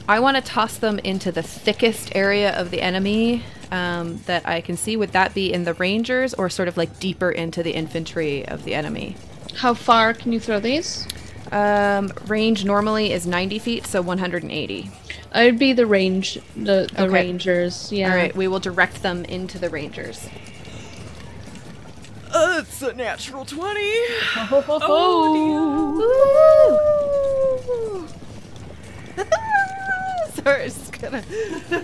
I want to toss them into the thickest area of the enemy um, that I can see. Would that be in the rangers or sort of like deeper into the infantry of the enemy? How far can you throw these? Um, range normally is 90 feet, so 180. It'd be the range, the, the Okay. rangers. Yeah. All right, we will direct them into the rangers. it's a natural twenty. Oh, dear. [laughs] so we're just gonna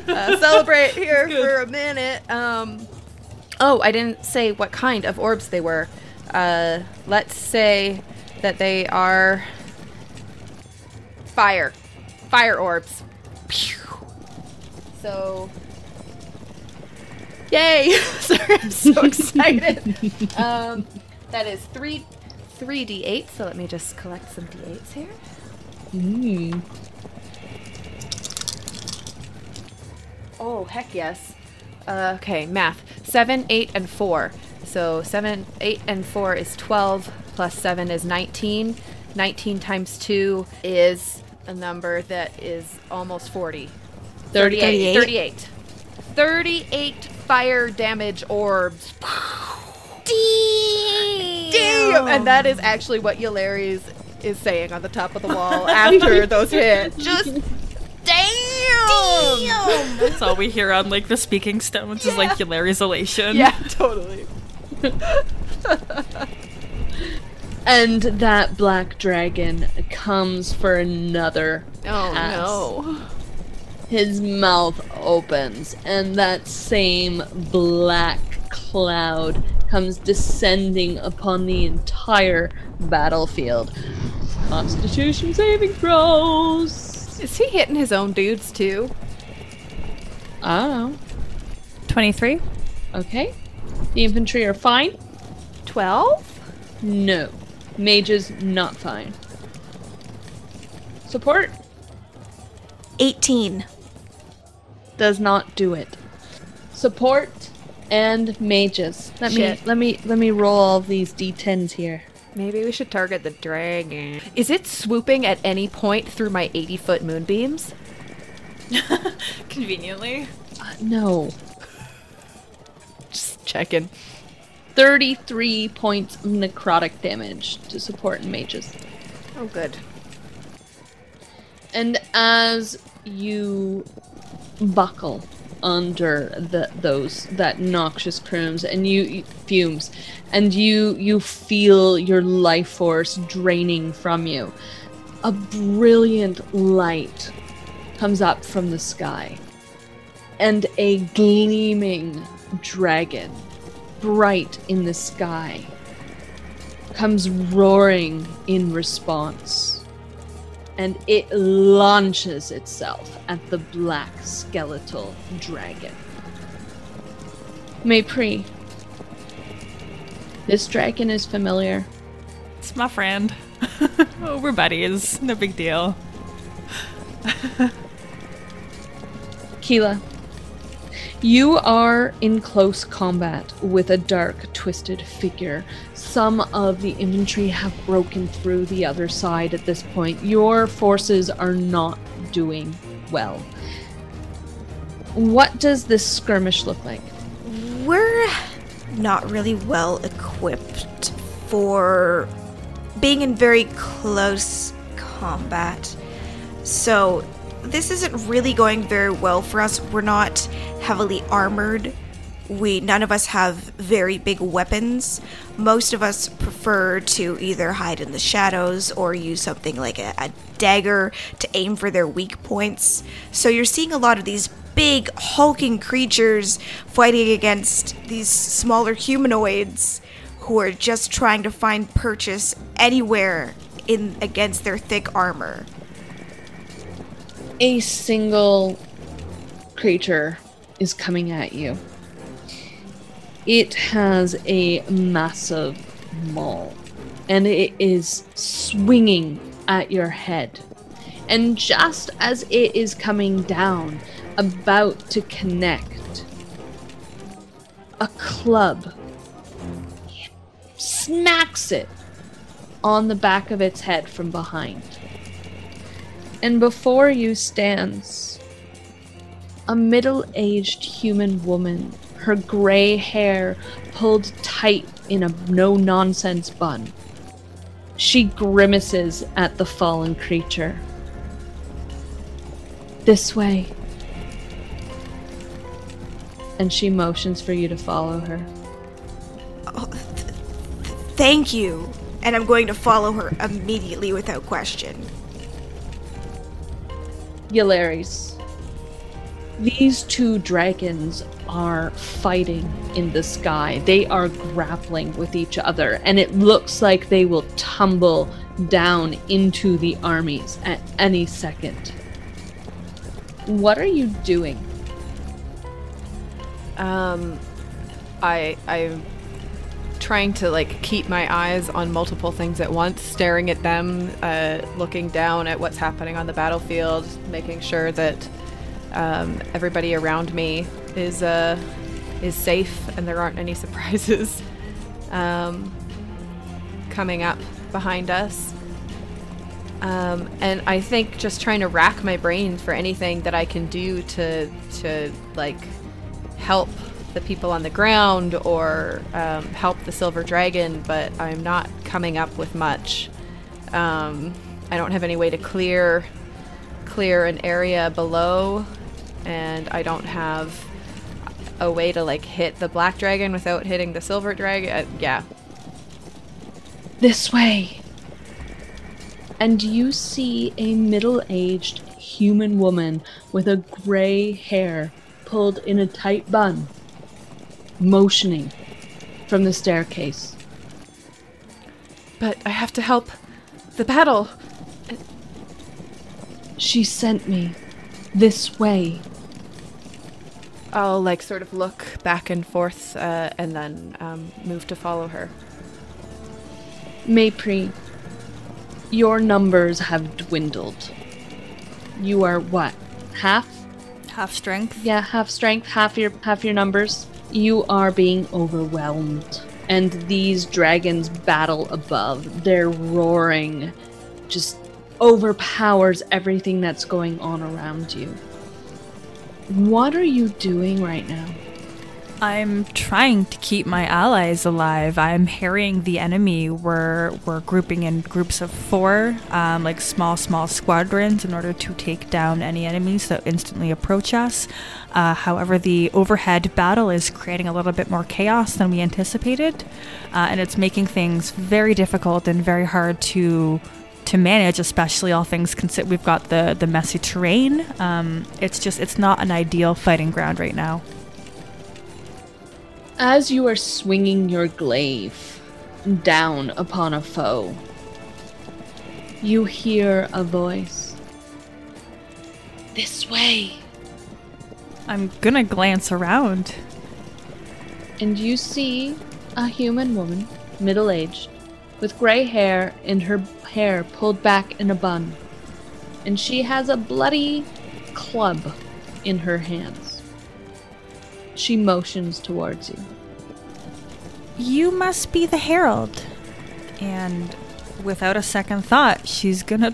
uh, [laughs] celebrate here for a minute. Um, oh, I didn't say what kind of orbs they were. Uh, let's say that they are fire, fire orbs. Pew. So, yay! [laughs] Sorry, I'm so [laughs] excited. um, that is three, three d8. So let me just collect some d8s here. Mm. Oh, heck yes. Uh, okay, math. 7, 8, and 4. So 7, 8, and 4 is 12, plus 7 is 19. 19 times 2 is a number that is almost 40. 38. 38. 38 fire damage orbs. Damn! Damn! And that is actually what Yulari's is saying on the top of the wall [laughs] after those hits. Just damn! Damn! That's all we hear on like the speaking stones is like Hilarious elation. Yeah, totally. [laughs] And that black dragon comes for another. Oh, pass. no. His mouth opens, and that same black cloud comes descending upon the entire battlefield. Constitution saving throws. Is he hitting his own dudes too? I don't 23. Okay. The infantry are fine. 12? No. Mages not fine. Support 18. does not do it. Support and mages. Let Shit. me let me let me roll all these d10s here. Maybe we should target the dragon. Is it swooping at any point through my 80 foot moonbeams? [laughs] Conveniently. Uh, no. Just checking. 33 points of necrotic damage to support and mages. Oh, good. And as you buckle under the those that noxious crumbs and you, you fumes and you you feel your life force draining from you a brilliant light comes up from the sky and a gleaming dragon bright in the sky comes roaring in response and it launches itself at the black skeletal dragon. Maypri, this dragon is familiar. It's my friend. [laughs] oh, we're buddies. No big deal. [laughs] Keela, you are in close combat with a dark, twisted figure. Some of the infantry have broken through the other side at this point. Your forces are not doing well. What does this skirmish look like? We're not really well equipped for being in very close combat. So, this isn't really going very well for us. We're not heavily armored. We none of us have very big weapons. Most of us prefer to either hide in the shadows or use something like a, a dagger to aim for their weak points. So you're seeing a lot of these big hulking creatures fighting against these smaller humanoids who are just trying to find purchase anywhere in against their thick armor. A single creature is coming at you. It has a massive maul, and it is swinging at your head. And just as it is coming down, about to connect, a club smacks it on the back of its head from behind. And before you stands a middle aged human woman, her gray hair pulled tight in a no nonsense bun. She grimaces at the fallen creature. This way. And she motions for you to follow her. Oh, thank you. And I'm going to follow her immediately without question. Yularis, These two dragons are fighting in the sky. They are grappling with each other, and it looks like they will tumble down into the armies at any second. What are you doing? Um, I I'm trying to like keep my eyes on multiple things at once, staring at them, uh, looking down at what's happening on the battlefield, making sure that um, everybody around me is uh, is safe and there aren't any [laughs] surprises um, coming up behind us. Um, and I think just trying to rack my brain for anything that I can do to to like help the people on the ground or um, help the silver dragon, but I'm not coming up with much. Um, I don't have any way to clear clear an area below, and I don't have a way to like hit the black dragon without hitting the silver dragon. Uh, yeah. This way. And you see a middle aged human woman with a gray hair pulled in a tight bun, motioning from the staircase. But I have to help the battle. She sent me this way. I'll like sort of look back and forth uh, and then um, move to follow her. Maypri, your numbers have dwindled. You are what? Half? Half strength? Yeah, half strength, half your half your numbers. You are being overwhelmed. And these dragons battle above. Their roaring just overpowers everything that's going on around you. What are you doing right now? I'm trying to keep my allies alive. I'm harrying the enemy. We're we're grouping in groups of four, um, like small small squadrons, in order to take down any enemies that instantly approach us. Uh, however, the overhead battle is creating a little bit more chaos than we anticipated, uh, and it's making things very difficult and very hard to to manage, especially all things considered. We've got the the messy terrain. Um, it's just it's not an ideal fighting ground right now. As you are swinging your glaive down upon a foe, you hear a voice. This way. I'm gonna glance around. And you see a human woman, middle aged, with gray hair and her hair pulled back in a bun. And she has a bloody club in her hands. She motions towards you. You must be the Herald. And without a second thought, she's gonna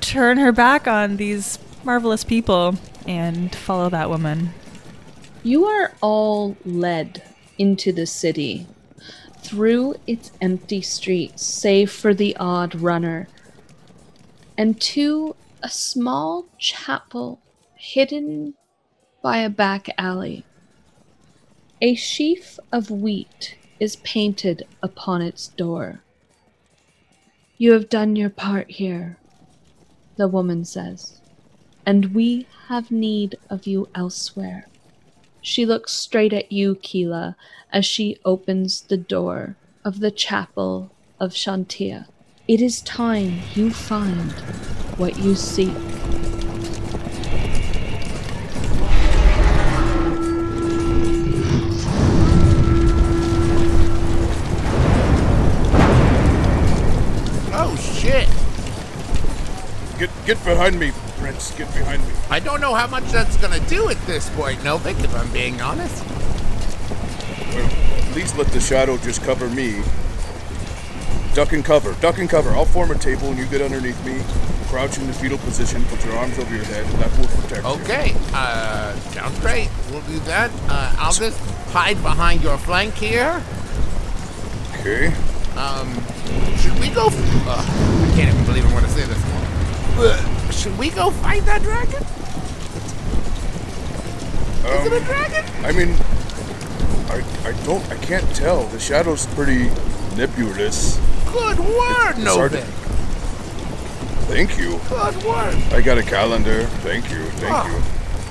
turn her back on these marvelous people and follow that woman. You are all led into the city through its empty streets, save for the odd runner, and to a small chapel hidden by a back alley. A sheaf of wheat is painted upon its door. You have done your part here, the woman says, and we have need of you elsewhere. She looks straight at you, Keela, as she opens the door of the chapel of Chauntea. It is time you find what you seek. Get get behind me, Prince. Get behind me. I don't know how much that's gonna do at this point, Novik, if I'm being honest. Well, at least let the shadow just cover me. Duck and cover. Duck and cover. I'll form a table and you get underneath me. Crouch in the fetal position. Put your arms over your head, and that will protect you. Okay, uh, sounds great. We'll do that. Uh, I'll just hide behind your flank here. Okay. Um, should we go? F- uh, I can't even believe I'm going to say this. Should we go fight that dragon? Is it a Um, dragon? I mean, I, I don't, I can't tell. The shadow's pretty nebulous. Good word, It's Novik. Thank you. Good word. I got a calendar. Thank you. Thank Ah. you.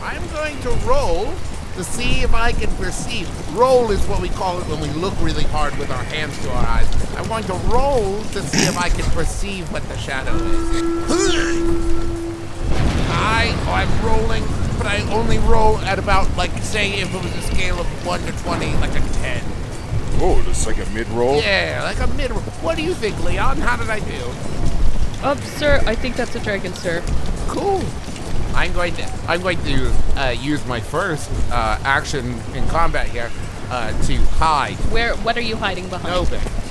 I'm going to roll to see if I can perceive. Roll is what we call it when we look really hard with our hands to our eyes. I'm going to roll to see if I can perceive what the shadow is. I, I'm rolling, but I only roll at about, like, say, if it was a scale of 1 to 20, like a 10. Oh, that's like a mid roll? Yeah, like a mid roll. What do you think, Leon? How did I do? Oh, sir, I think that's a dragon, sir. Cool. I'm going to I'm going to uh, use my first uh, action in combat here uh, to hide. Where? What are you hiding behind? Novik.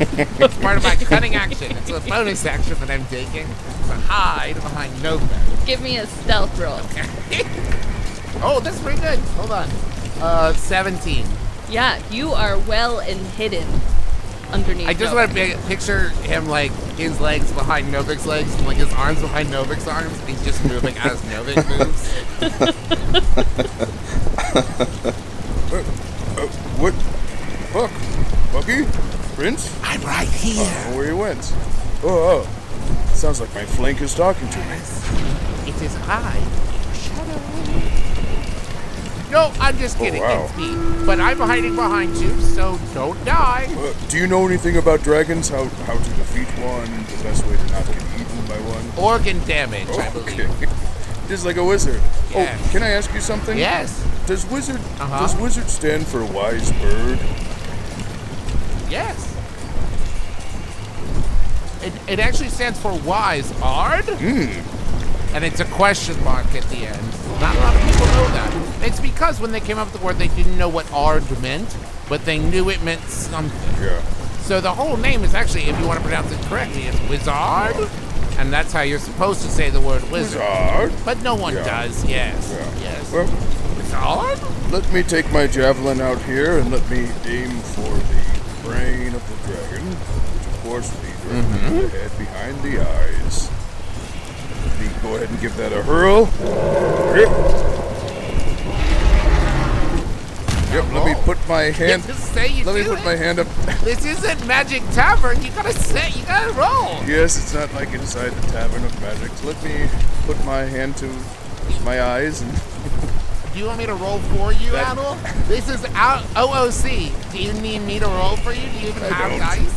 It's part of my cunning action. It's a bonus action that I'm taking to hide behind Novik. Give me a stealth roll. [laughs] Oh, that's pretty good. Hold on. Uh, 17. Yeah, you are well and hidden underneath. I just Novik. want to pi- picture him like his legs behind Novik's legs, and like his arms behind Novik's arms, and he's just moving as Novik [laughs] moves. [laughs] Uh, uh, what? Buck? Bucky? Prince? I'm right here. I don't know where he went. Oh, oh. Sounds like my flank is talking to me. It is I, Shadow. No, I'm just kidding. Oh, wow. It's me. But I'm hiding behind you, so don't die. Uh, do you know anything about dragons? How how to defeat one? The best way to not get eaten by one? Organ damage, I believe. Okay. [laughs] Just like a wizard. Yes. Oh, can I ask you something? Yes. Does wizard Uh-huh. does wizard stand for wise bird? Yes. It, it actually stands for wise ard. Hmm. And it's a question mark at the end. Not a lot of people know that. It's because when they came up with the word, they didn't know what ard meant, but they knew it meant something. Yeah. So the whole name is actually, if you want to pronounce it correctly, it's wizard. And that's how you're supposed to say the word wizard. Wizard. But no one Yeah. does, yes. Yeah. Yes. Well, wizard? let me take my javelin out here and let me aim for brain of the dragon, which of course would be directly mm-hmm. the head behind the eyes. Let me go ahead and give that a hurl. Yep. Yep, let me oh. put my hand. just say you let me put it. my hand up. This isn't Magic Tavern. You gotta say, you gotta roll. Yes, it's not like inside the Tavern of Magic. So let me put my hand to my eyes and. [laughs] Do you want me to roll for you, That- Adal? This is out OOC. Do you need me to roll for you? Do you even I have don't. dice?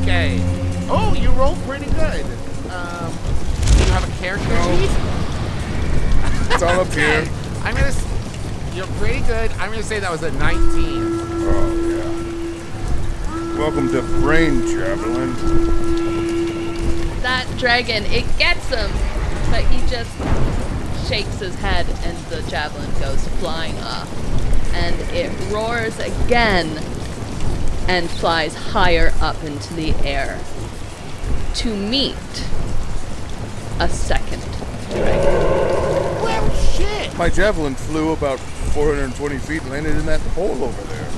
Okay. Oh, you rolled pretty good. Um, do you have a character sheet? It's all up [laughs] Okay. here. I'm gonna. You're pretty good. I'm gonna say that was a 19. Oh, yeah. Welcome to Brain traveling. That dragon, it gets him, but he just shakes his head and the javelin goes flying off. And it roars again and flies higher up into the air to meet a second dragon. Well, shit. My javelin flew about 420 feet and landed in that hole over there.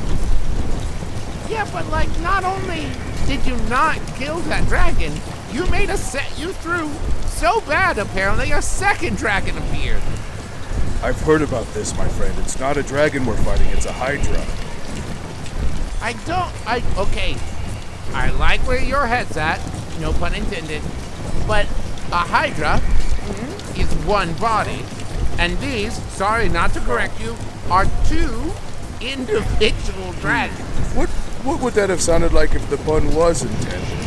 Yeah, but like, not only did you not kill that dragon, you made a set. You threw so bad. Apparently, a second dragon appeared. I've heard about this, my friend. It's not a dragon we're fighting, it's a Hydra. I don't. I okay. I like where your head's at. No pun intended. But a Hydra mm-hmm. is one body, and these, sorry not to correct you, are two individual hmm. dragons. What what would that have sounded like if the pun was intended?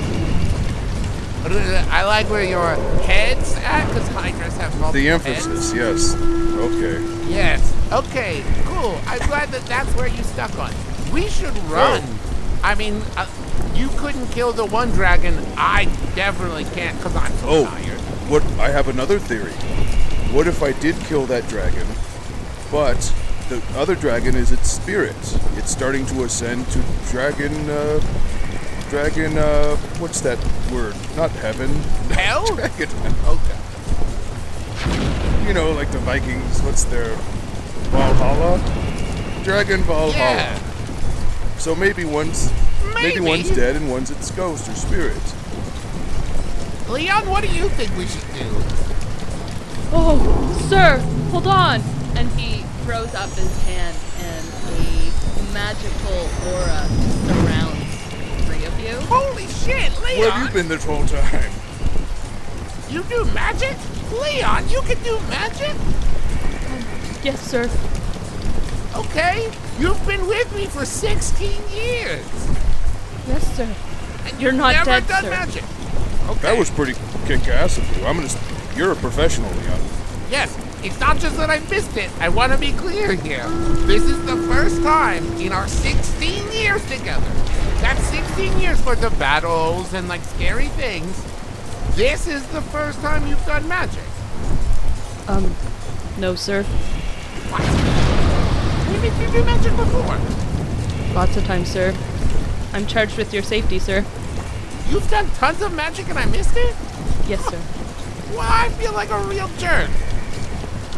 I like where your head's at, because Hydras have multiple The heads. emphasis, yes. Okay. Yes. Okay. Cool. I'm glad that that's where you stuck on. We should run. I mean, uh, you couldn't kill the one dragon. I definitely can't because I'm so Oh, tired. what? I have another theory. What if I did kill that dragon, but the other dragon is its spirit? It's starting to ascend to dragon, uh, dragon, uh, what's that word? Not heaven. [laughs] Hell? dragon. Okay. You know, like the Vikings, what's their Valhalla? Dragon Valhalla. Yeah. So maybe one's maybe. Maybe. one's dead and one's its ghost or spirit. Leon, what do you think we should do? Oh, sir, hold on! And he throws up his hand, and a magical aura you. Holy shit, Leon! Where have you been this whole time? You do magic? Leon, you can do magic? Yes, sir. Okay, you've been with me for 16 years. Yes, sir. And You're you've not never dead, done sir. magic. That was pretty kick ass of you. I'm gonna. You're a professional, Leon. Yes, it's not just that I missed it. I want to be clear here. This is the first time in our 16 years together. That's 16 years worth of battles and like scary things. This is the first time you've done magic. Um, no, sir. When did you do magic before? Lots of times, sir. I'm charged with your safety, sir. You've done tons of magic and I missed it? Yes, sir. Well, I feel like a real jerk.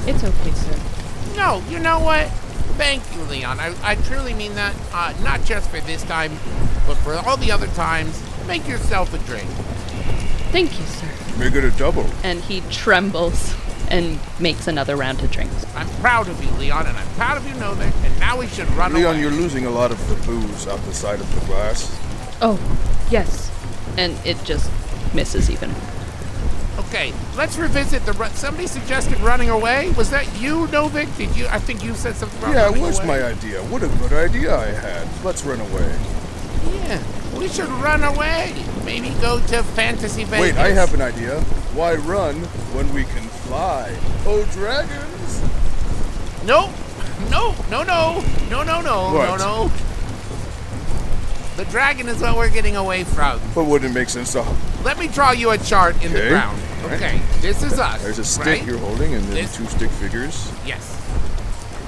It's okay, sir. No, you know what? Thank you, Leon. I, I truly mean that. Uh, not just for this time, but for all the other times. Make yourself a drink. Thank you, sir. Make it a double. And he trembles and makes another round of drinks. I'm proud of you, Leon, and I'm proud of you, Novik, and now we should run Leon, away. you're losing a lot of the booze out the side of the glass. Oh, yes. And it just misses even. Okay, let's revisit the. Ru- Somebody suggested running away. Was that you, Novik? Did you? I think you said something about Yeah, it was away. my idea. What a good idea I had. Let's run away. Yeah, we should run away. Maybe go to Fantasy Vegas. Wait, I have an idea. Why run when we can fly? Oh, dragons! No, no, no, no, no, no, no, What? no, no. The dragon is what we're getting away from. But wouldn't it make sense to. Let me draw you a chart in the Okay, ground. right. Okay, this is us. There's a stick right? you're holding, and then This- two stick figures. Yes.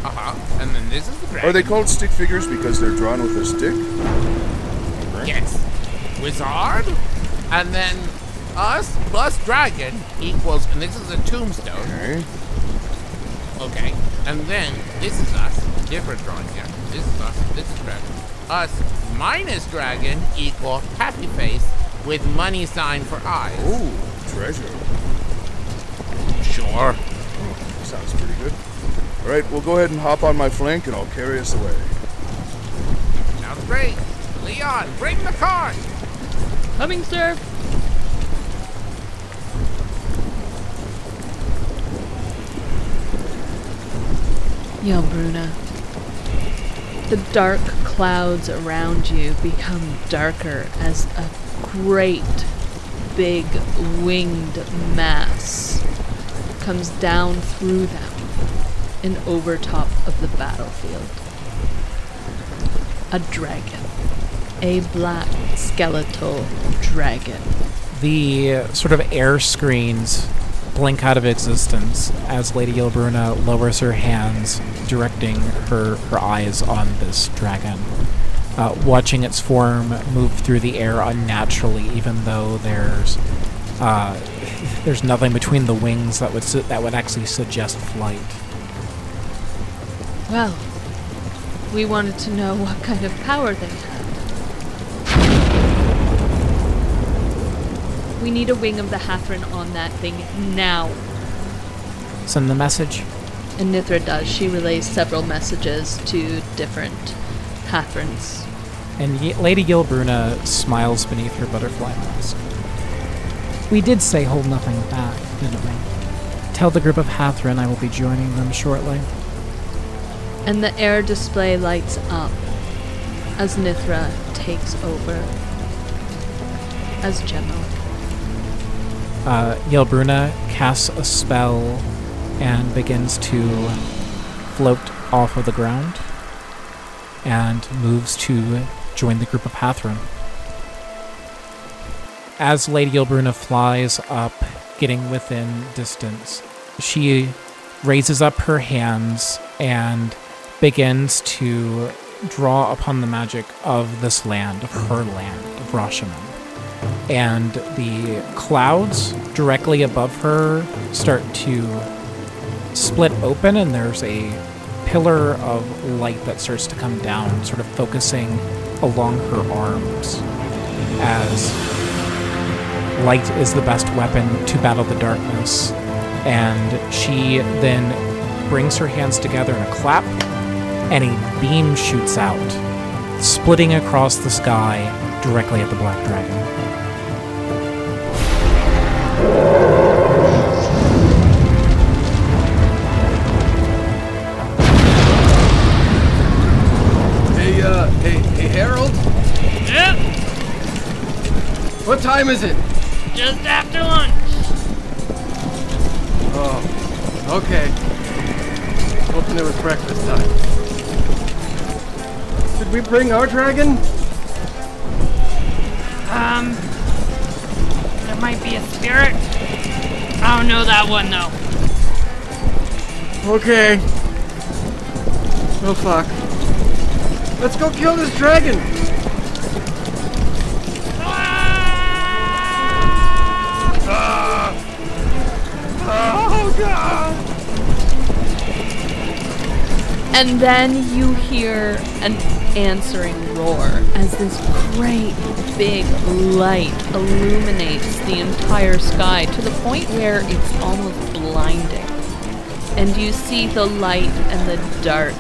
Uh huh. And then this is the dragon. Are they called stick figures because they're drawn with a stick? Yes. Wizard. And then us plus dragon equals, and this is a tombstone. Okay. Okay. And then this is us. Different drawing here. This is us. This is dragon. Us minus dragon equal happy face with money sign for eyes. Ooh, treasure. Sure. Oh, sounds pretty good. All right, we'll go ahead and hop on my flank, and I'll carry us away. Sounds great. Leon, bring the cart. Coming, sir. Yhelbruna. The dark clouds around you become darker as a great big winged mass comes down through them and over top of the battlefield. A dragon. A black skeletal dragon. The uh, sort of air screens blink out of existence as Lady Yhelbruna lowers her hands, directing her, her eyes on this dragon. Uh, watching its form move through the air unnaturally, even though there's uh, there's nothing between the wings that would su- that would actually suggest flight. Well, we wanted to know what kind of power they had. We need a wing of the Hathran on that thing now. Send the message. And Nithra does. She relays several messages to different Hathrans. And Ye- Lady Yhelbruna smiles beneath her butterfly mask. We did say hold nothing back, didn't we? Tell the group of Hathran I will be joining them shortly. And the air display lights up as Nithra takes over as general. Uh, Yhelbruna casts a spell and begins to float off of the ground and moves to join the group of Hathran. As Lady Yhelbruna flies up, getting within distance, she raises up her hands and begins to draw upon the magic of this land, of her land, of Rashemen and the clouds directly above her start to split open, and there's a pillar of light that starts to come down, sort of focusing along her arms. As light is the best weapon to battle the darkness, and she then brings her hands together in a clap, and a beam shoots out, splitting across the sky directly at the black dragon. What time is it? just after lunch. Oh, okay. Hoping it was breakfast time. Did we bring our dragon? Um, there might be a spirit. I don't know that one though. Okay. Oh fuck. Let's go kill this dragon! And then you hear an answering roar as this great big light illuminates the entire sky to the point where it's almost blinding. And you see the light and the dark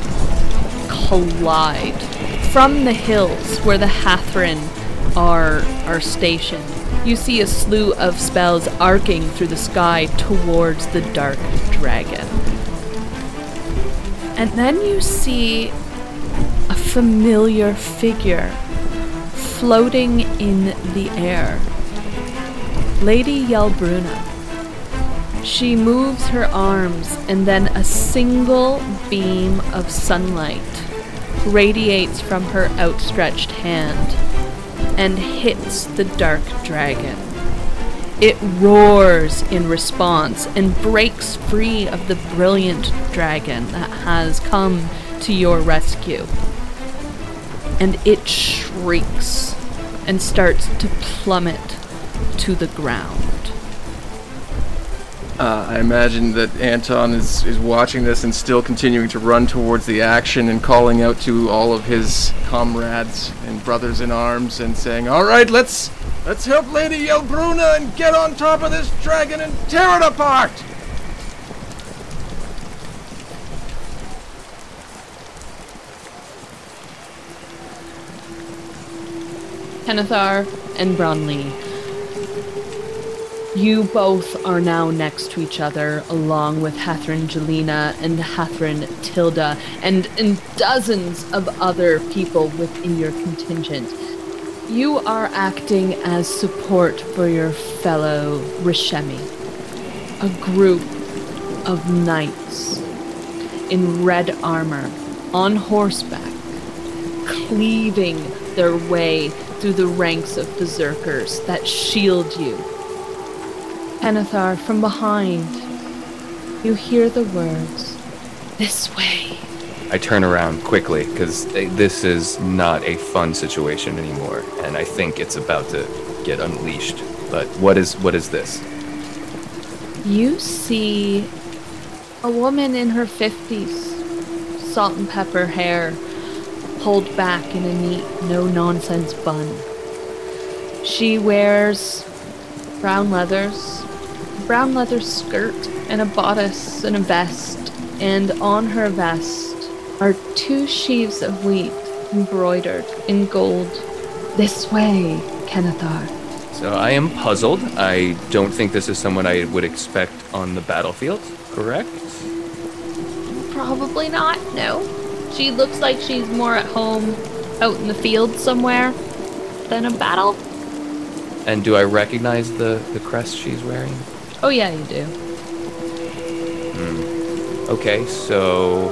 collide. From the hills where the Hathran are are stationed, you see a slew of spells arcing through the sky towards the dark dragon. And then you see a familiar figure floating in the air. Lady Yhelbruna. She moves her arms, and then a single beam of sunlight radiates from her outstretched hand and hits the dark dragon. It roars in response and breaks free of the brilliant dragon that has come to your rescue. And it shrieks and starts to plummet to the ground. Uh, I imagine that Antonn is, is watching this and still continuing to run towards the action and calling out to all of his comrades and brothers in arms and saying, "All right, let's let's help Lady Yhelbruna and get on top of this dragon and tear it apart." Kenithar and Bronlei. You both are now next to each other, along with Hathran Jelena and Hathran Tilda, and, and dozens of other people within your contingent. You are acting as support for your fellow Rashemi, a group of knights in red armor, on horseback, cleaving their way through the ranks of berserkers that shield you. Kenithar, from behind, you hear the words, This way. I turn around quickly because eh, this is not a fun situation anymore, and I think it's about to get unleashed. But what is what is this? You see a woman in her 50s, salt and pepper hair, pulled back in a neat, no nonsense bun. She wears brown leathers, brown leather skirt, and a bodice and a vest, and on her vest are two sheaves of wheat embroidered in gold. This way, Kenithar. So I am puzzled. I don't think this is someone I would expect on the battlefield. Correct? Probably not, no. She looks like she's more at home out in the field somewhere than a battle. And do I recognize the the crest she's wearing? Oh, yeah, you do. Hmm. Okay, so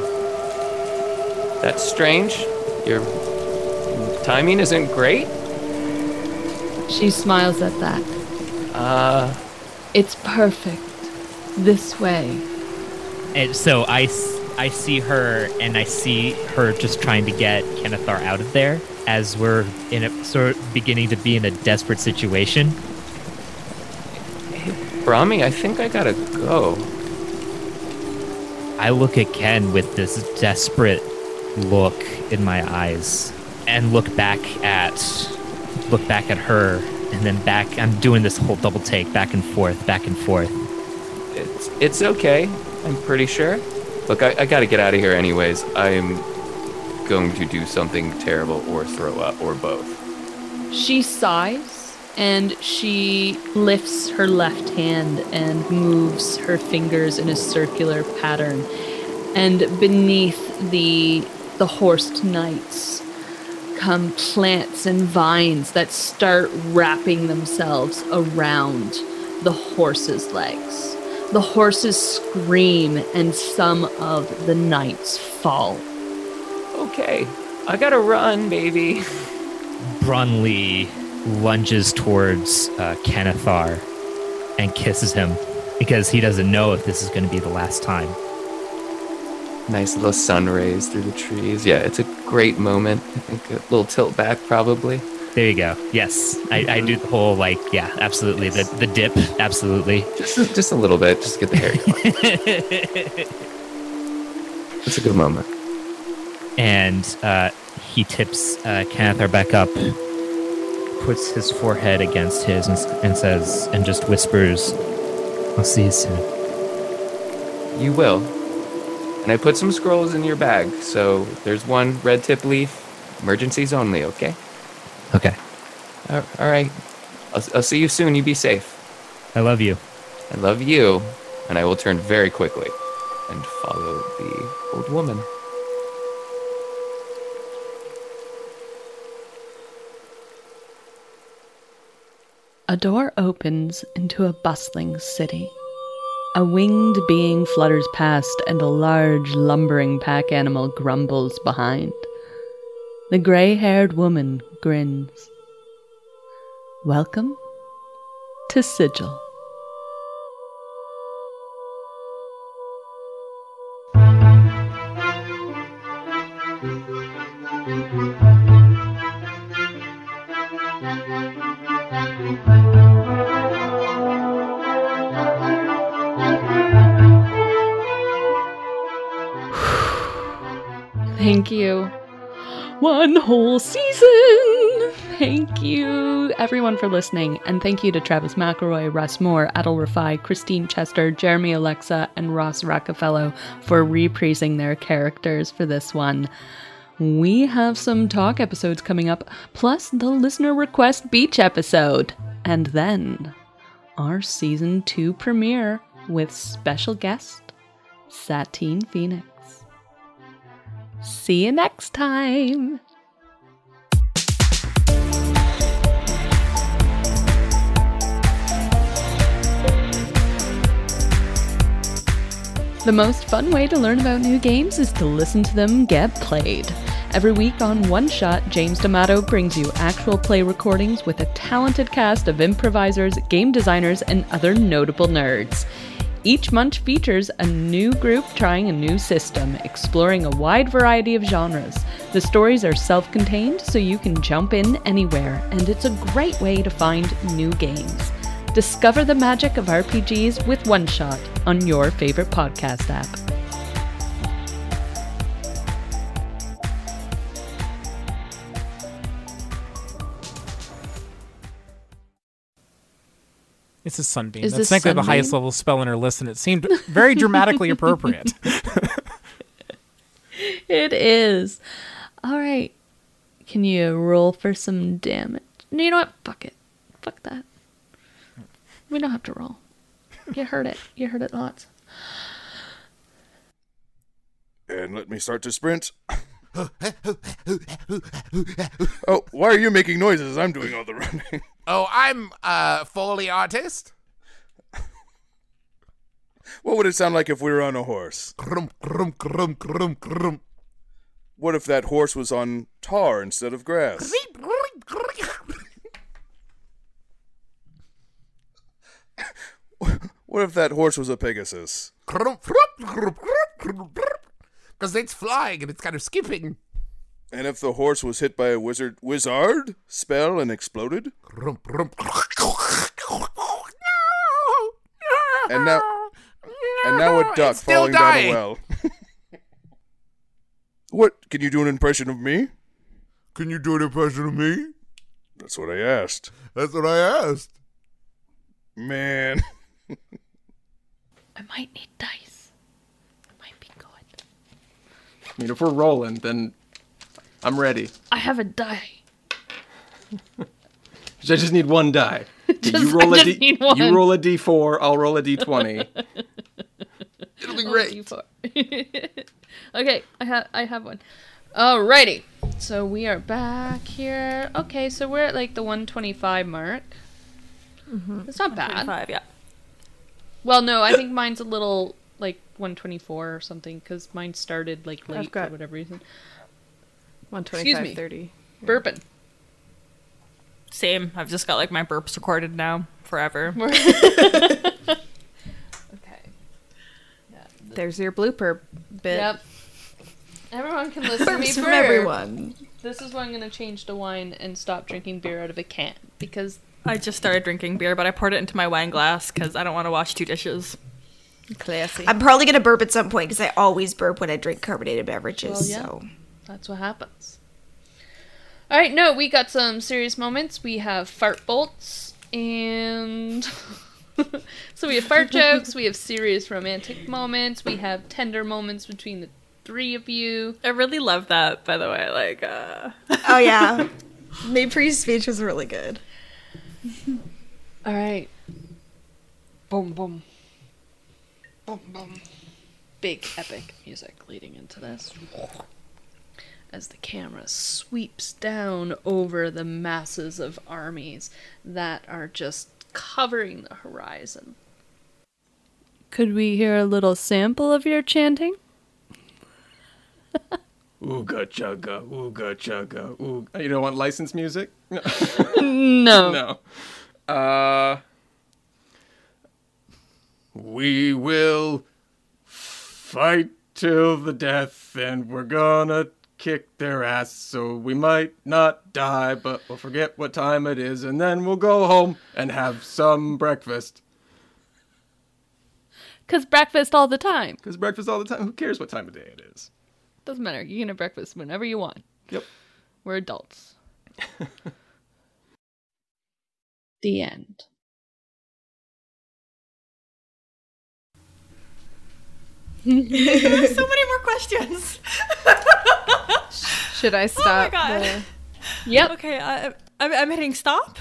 that's strange. Your timing isn't great. She smiles at that. Uh, It's perfect. This way. And so I, s- I see her and I see her just trying to get Kenithar out of there as we're in a sort of beginning to be in a desperate situation. Brahmi, I think I gotta go. I look at Ken with this desperate look in my eyes and look back at look back at her and then back I'm doing this whole double take back and forth, back and forth. It's it's okay. I'm pretty sure. Look, I, I gotta get out of here anyways. I'm going to do something terrible or throw up or both. She sighs and she lifts her left hand and moves her fingers in a circular pattern. And beneath the the horsed knights come plants and vines that start wrapping themselves around the horse's legs. The horses scream, and some of the knights fall. Okay, I gotta run, baby. Bronlei lunges towards uh, Kenithar and kisses him because he doesn't know if this is going to be the last time. Nice little sun rays through the trees. Yeah, it's a great moment. I think a little tilt back, probably. There you go. Yes, I, I do the whole like, yeah, absolutely. The the dip, absolutely. Just just a little bit, just to get the hair going. [laughs] it's a good moment. and uh, he tips uh, Kenithar back up, puts his forehead against his, and, and says, and just whispers, "I'll see you soon." You will. And I put some scrolls in your bag, so there's one red tip leaf, emergencies only. Okay. Okay. All all right. I'll, I'll see you soon. You be safe. I love you. I love you, and I will turn very quickly and follow the old woman. A door opens into a bustling city. A winged being flutters past, and a large, lumbering pack animal grumbles behind. The gray haired woman grins. Welcome to Sigil. One whole season! Thank you, everyone, for listening. And thank you to Travis McElroy, Russ Moore, Adal Rifai, Kristine Chester, Jeremy Oleksa, and Ross Rockafellow for reprising their characters for this one. We have some talk episodes coming up, plus the listener request beach episode. And then our season two premiere with special guest Satine Phoenix. See you next time. The most fun way to learn about new games is to listen to them get played. Every week on One Shot, James D'Amato brings you actual play recordings with a talented cast of improvisers, game designers, and other notable nerds. Each month features a new group trying a new system, exploring a wide variety of genres. The stories are self contained, so you can jump in anywhere, and it's a great way to find new games. Discover the magic of RPGs with One Shot on your favorite podcast app. It's a sunbeam. Is That's this technically the highest level spell in her list, and it seemed very dramatically [laughs] appropriate. [laughs] It is. All right. Can you roll for some damage? No, you know what? Fuck it. Fuck that. We don't have to roll. You heard it. You heard it lots. And let me start to sprint. Oh, why are you making noises? I'm doing all the running. [laughs] Oh, I'm uh, a Foley artist. What would it sound like if we were on a horse? Crum, crum, crum, crum, crum. What if that horse was on tar instead of grass? [laughs] What if that horse was a Pegasus? Because it's flying and it's kind of skipping. And if the horse was hit by a wizard wizard spell and exploded? [laughs] And now and now a duck It's still falling down a well. what? Can you do an impression of me? Can you do an impression of me? That's what I asked. That's what I asked. Man. [laughs] I might need dice. I mean, if we're rolling, then I'm ready. I have a die. I just need one die. [laughs] Just- you roll I a just D. need one. You roll a D4. I'll roll a D20. [laughs] It'll be great. [laughs] okay, I have I have one. Alrighty. So we are back here. Okay, so we're at like the 125 mark. Mm-hmm. It's not bad. 125, yeah. Well, no, I think mine's a little like 124 or something because mine started like late got for whatever reason. 125, Excuse me. 30. Burping. Same. I've just got like my burps recorded now forever. [laughs] Okay. There's your blooper bit. Yep. Everyone can listen to me from burp. everyone. This is why I'm gonna change to wine and stop drinking beer out of a can because I just started drinking beer, but I poured it into my wine glass because I don't want to wash two dishes. Classy. I'm probably gonna burp at some point because I always burp when I drink carbonated beverages. Well, yeah. So That's what happens. All right, no, we got some serious moments. We have fart bolts and [laughs] so we have fart [laughs] jokes, we have serious romantic moments, we have tender moments between the three of you. I really love that, by the way. Like, uh... oh yeah, [laughs] Maypre's speech was really good. All right. Boom, boom. Boom, boom. Big epic music leading into this. As the camera sweeps down over the masses of armies that are just covering the horizon. Could we hear a little sample of your chanting? [laughs] Ooga chugga, ooga chugga, ooga. You don't want licensed music? No. [laughs] No. no. Uh. We will fight till the death, and we're gonna kick their ass, so we might not die, but we'll forget what time it is, and then we'll go home and have some breakfast. Cause breakfast all the time. Because breakfast all the time. Who cares what time of day it is? Doesn't matter. You can have breakfast whenever you want. Yep. We're adults. [laughs] the end. There's [laughs] so many more questions. [laughs] Should I stop? Oh my stop? god. the- Yep. Okay, I, I'm, I'm hitting stop.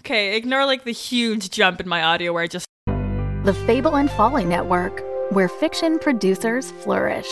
Okay, ignore like the huge jump in my audio where I just The Fable and Folly Network, where fiction producers flourish.